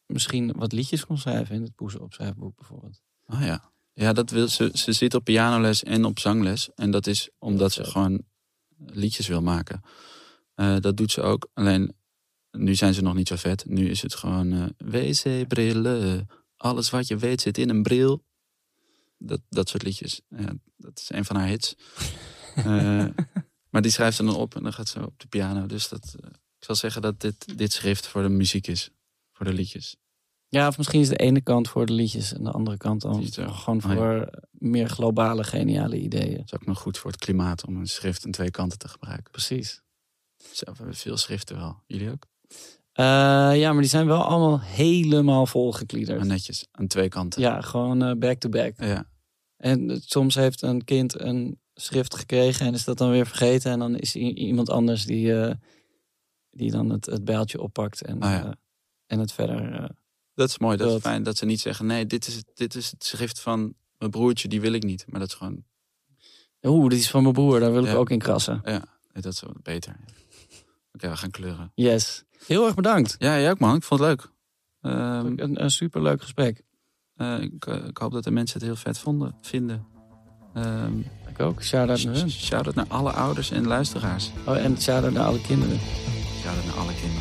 misschien wat liedjes kon schrijven in het poezen opschrijfboek bijvoorbeeld. oh ja. Ja, dat wil ze. Ze zit op pianoles en op zangles. En dat is omdat ze gewoon liedjes wil maken. Eh, dat doet ze ook. Alleen, nu zijn ze nog niet zo vet. Nu is het gewoon eh, wc-brillen. Alles wat je weet zit in een bril. Dat, dat soort liedjes. Ja, dat is een van haar hits. Eh, maar die schrijft ze dan op en dan gaat ze op de piano. Dus dat, eh, ik zal zeggen dat dit, dit schrift voor de muziek is. Voor de liedjes. Ja, of misschien is de ene kant voor de liedjes en de andere kant dan gewoon Oh ja. voor meer globale, geniale ideeën. Dat is ook nog goed voor het klimaat om een schrift aan twee kanten te gebruiken. Precies. We hebben veel schriften wel. Jullie ook? Eh, ja, maar die zijn wel allemaal helemaal volgekliederd. Netjes, aan twee kanten. Ja, gewoon eh, back-to-back. Ja, En het- soms heeft een kind een schrift gekregen en is dat dan weer vergeten. En dan is iemand anders die, eh, die dan het, het bijltje oppakt en, Ah, ja. eh, en het verder... eh, dat is mooi. Dat is fijn dat ze niet zeggen... nee, dit is, het, dit is het schrift van mijn broertje, die wil ik niet. Maar dat is gewoon... Oeh, dit is van mijn broer, daar wil ik ook in krassen. Ja, dat is wel beter. Oké, we gaan kleuren. Yes. Heel erg bedankt. Ja, jij ook man. Ik vond het leuk. Ehm, Een, een superleuk gesprek. eh, ik, eh, ik hoop dat de mensen het heel vet vonden, vinden. Ehm Ik ook. Shout-out naar hun. Shout-out naar alle ouders en luisteraars. Oh, en shout-out naar alle kinderen. Shout-out naar alle kinderen.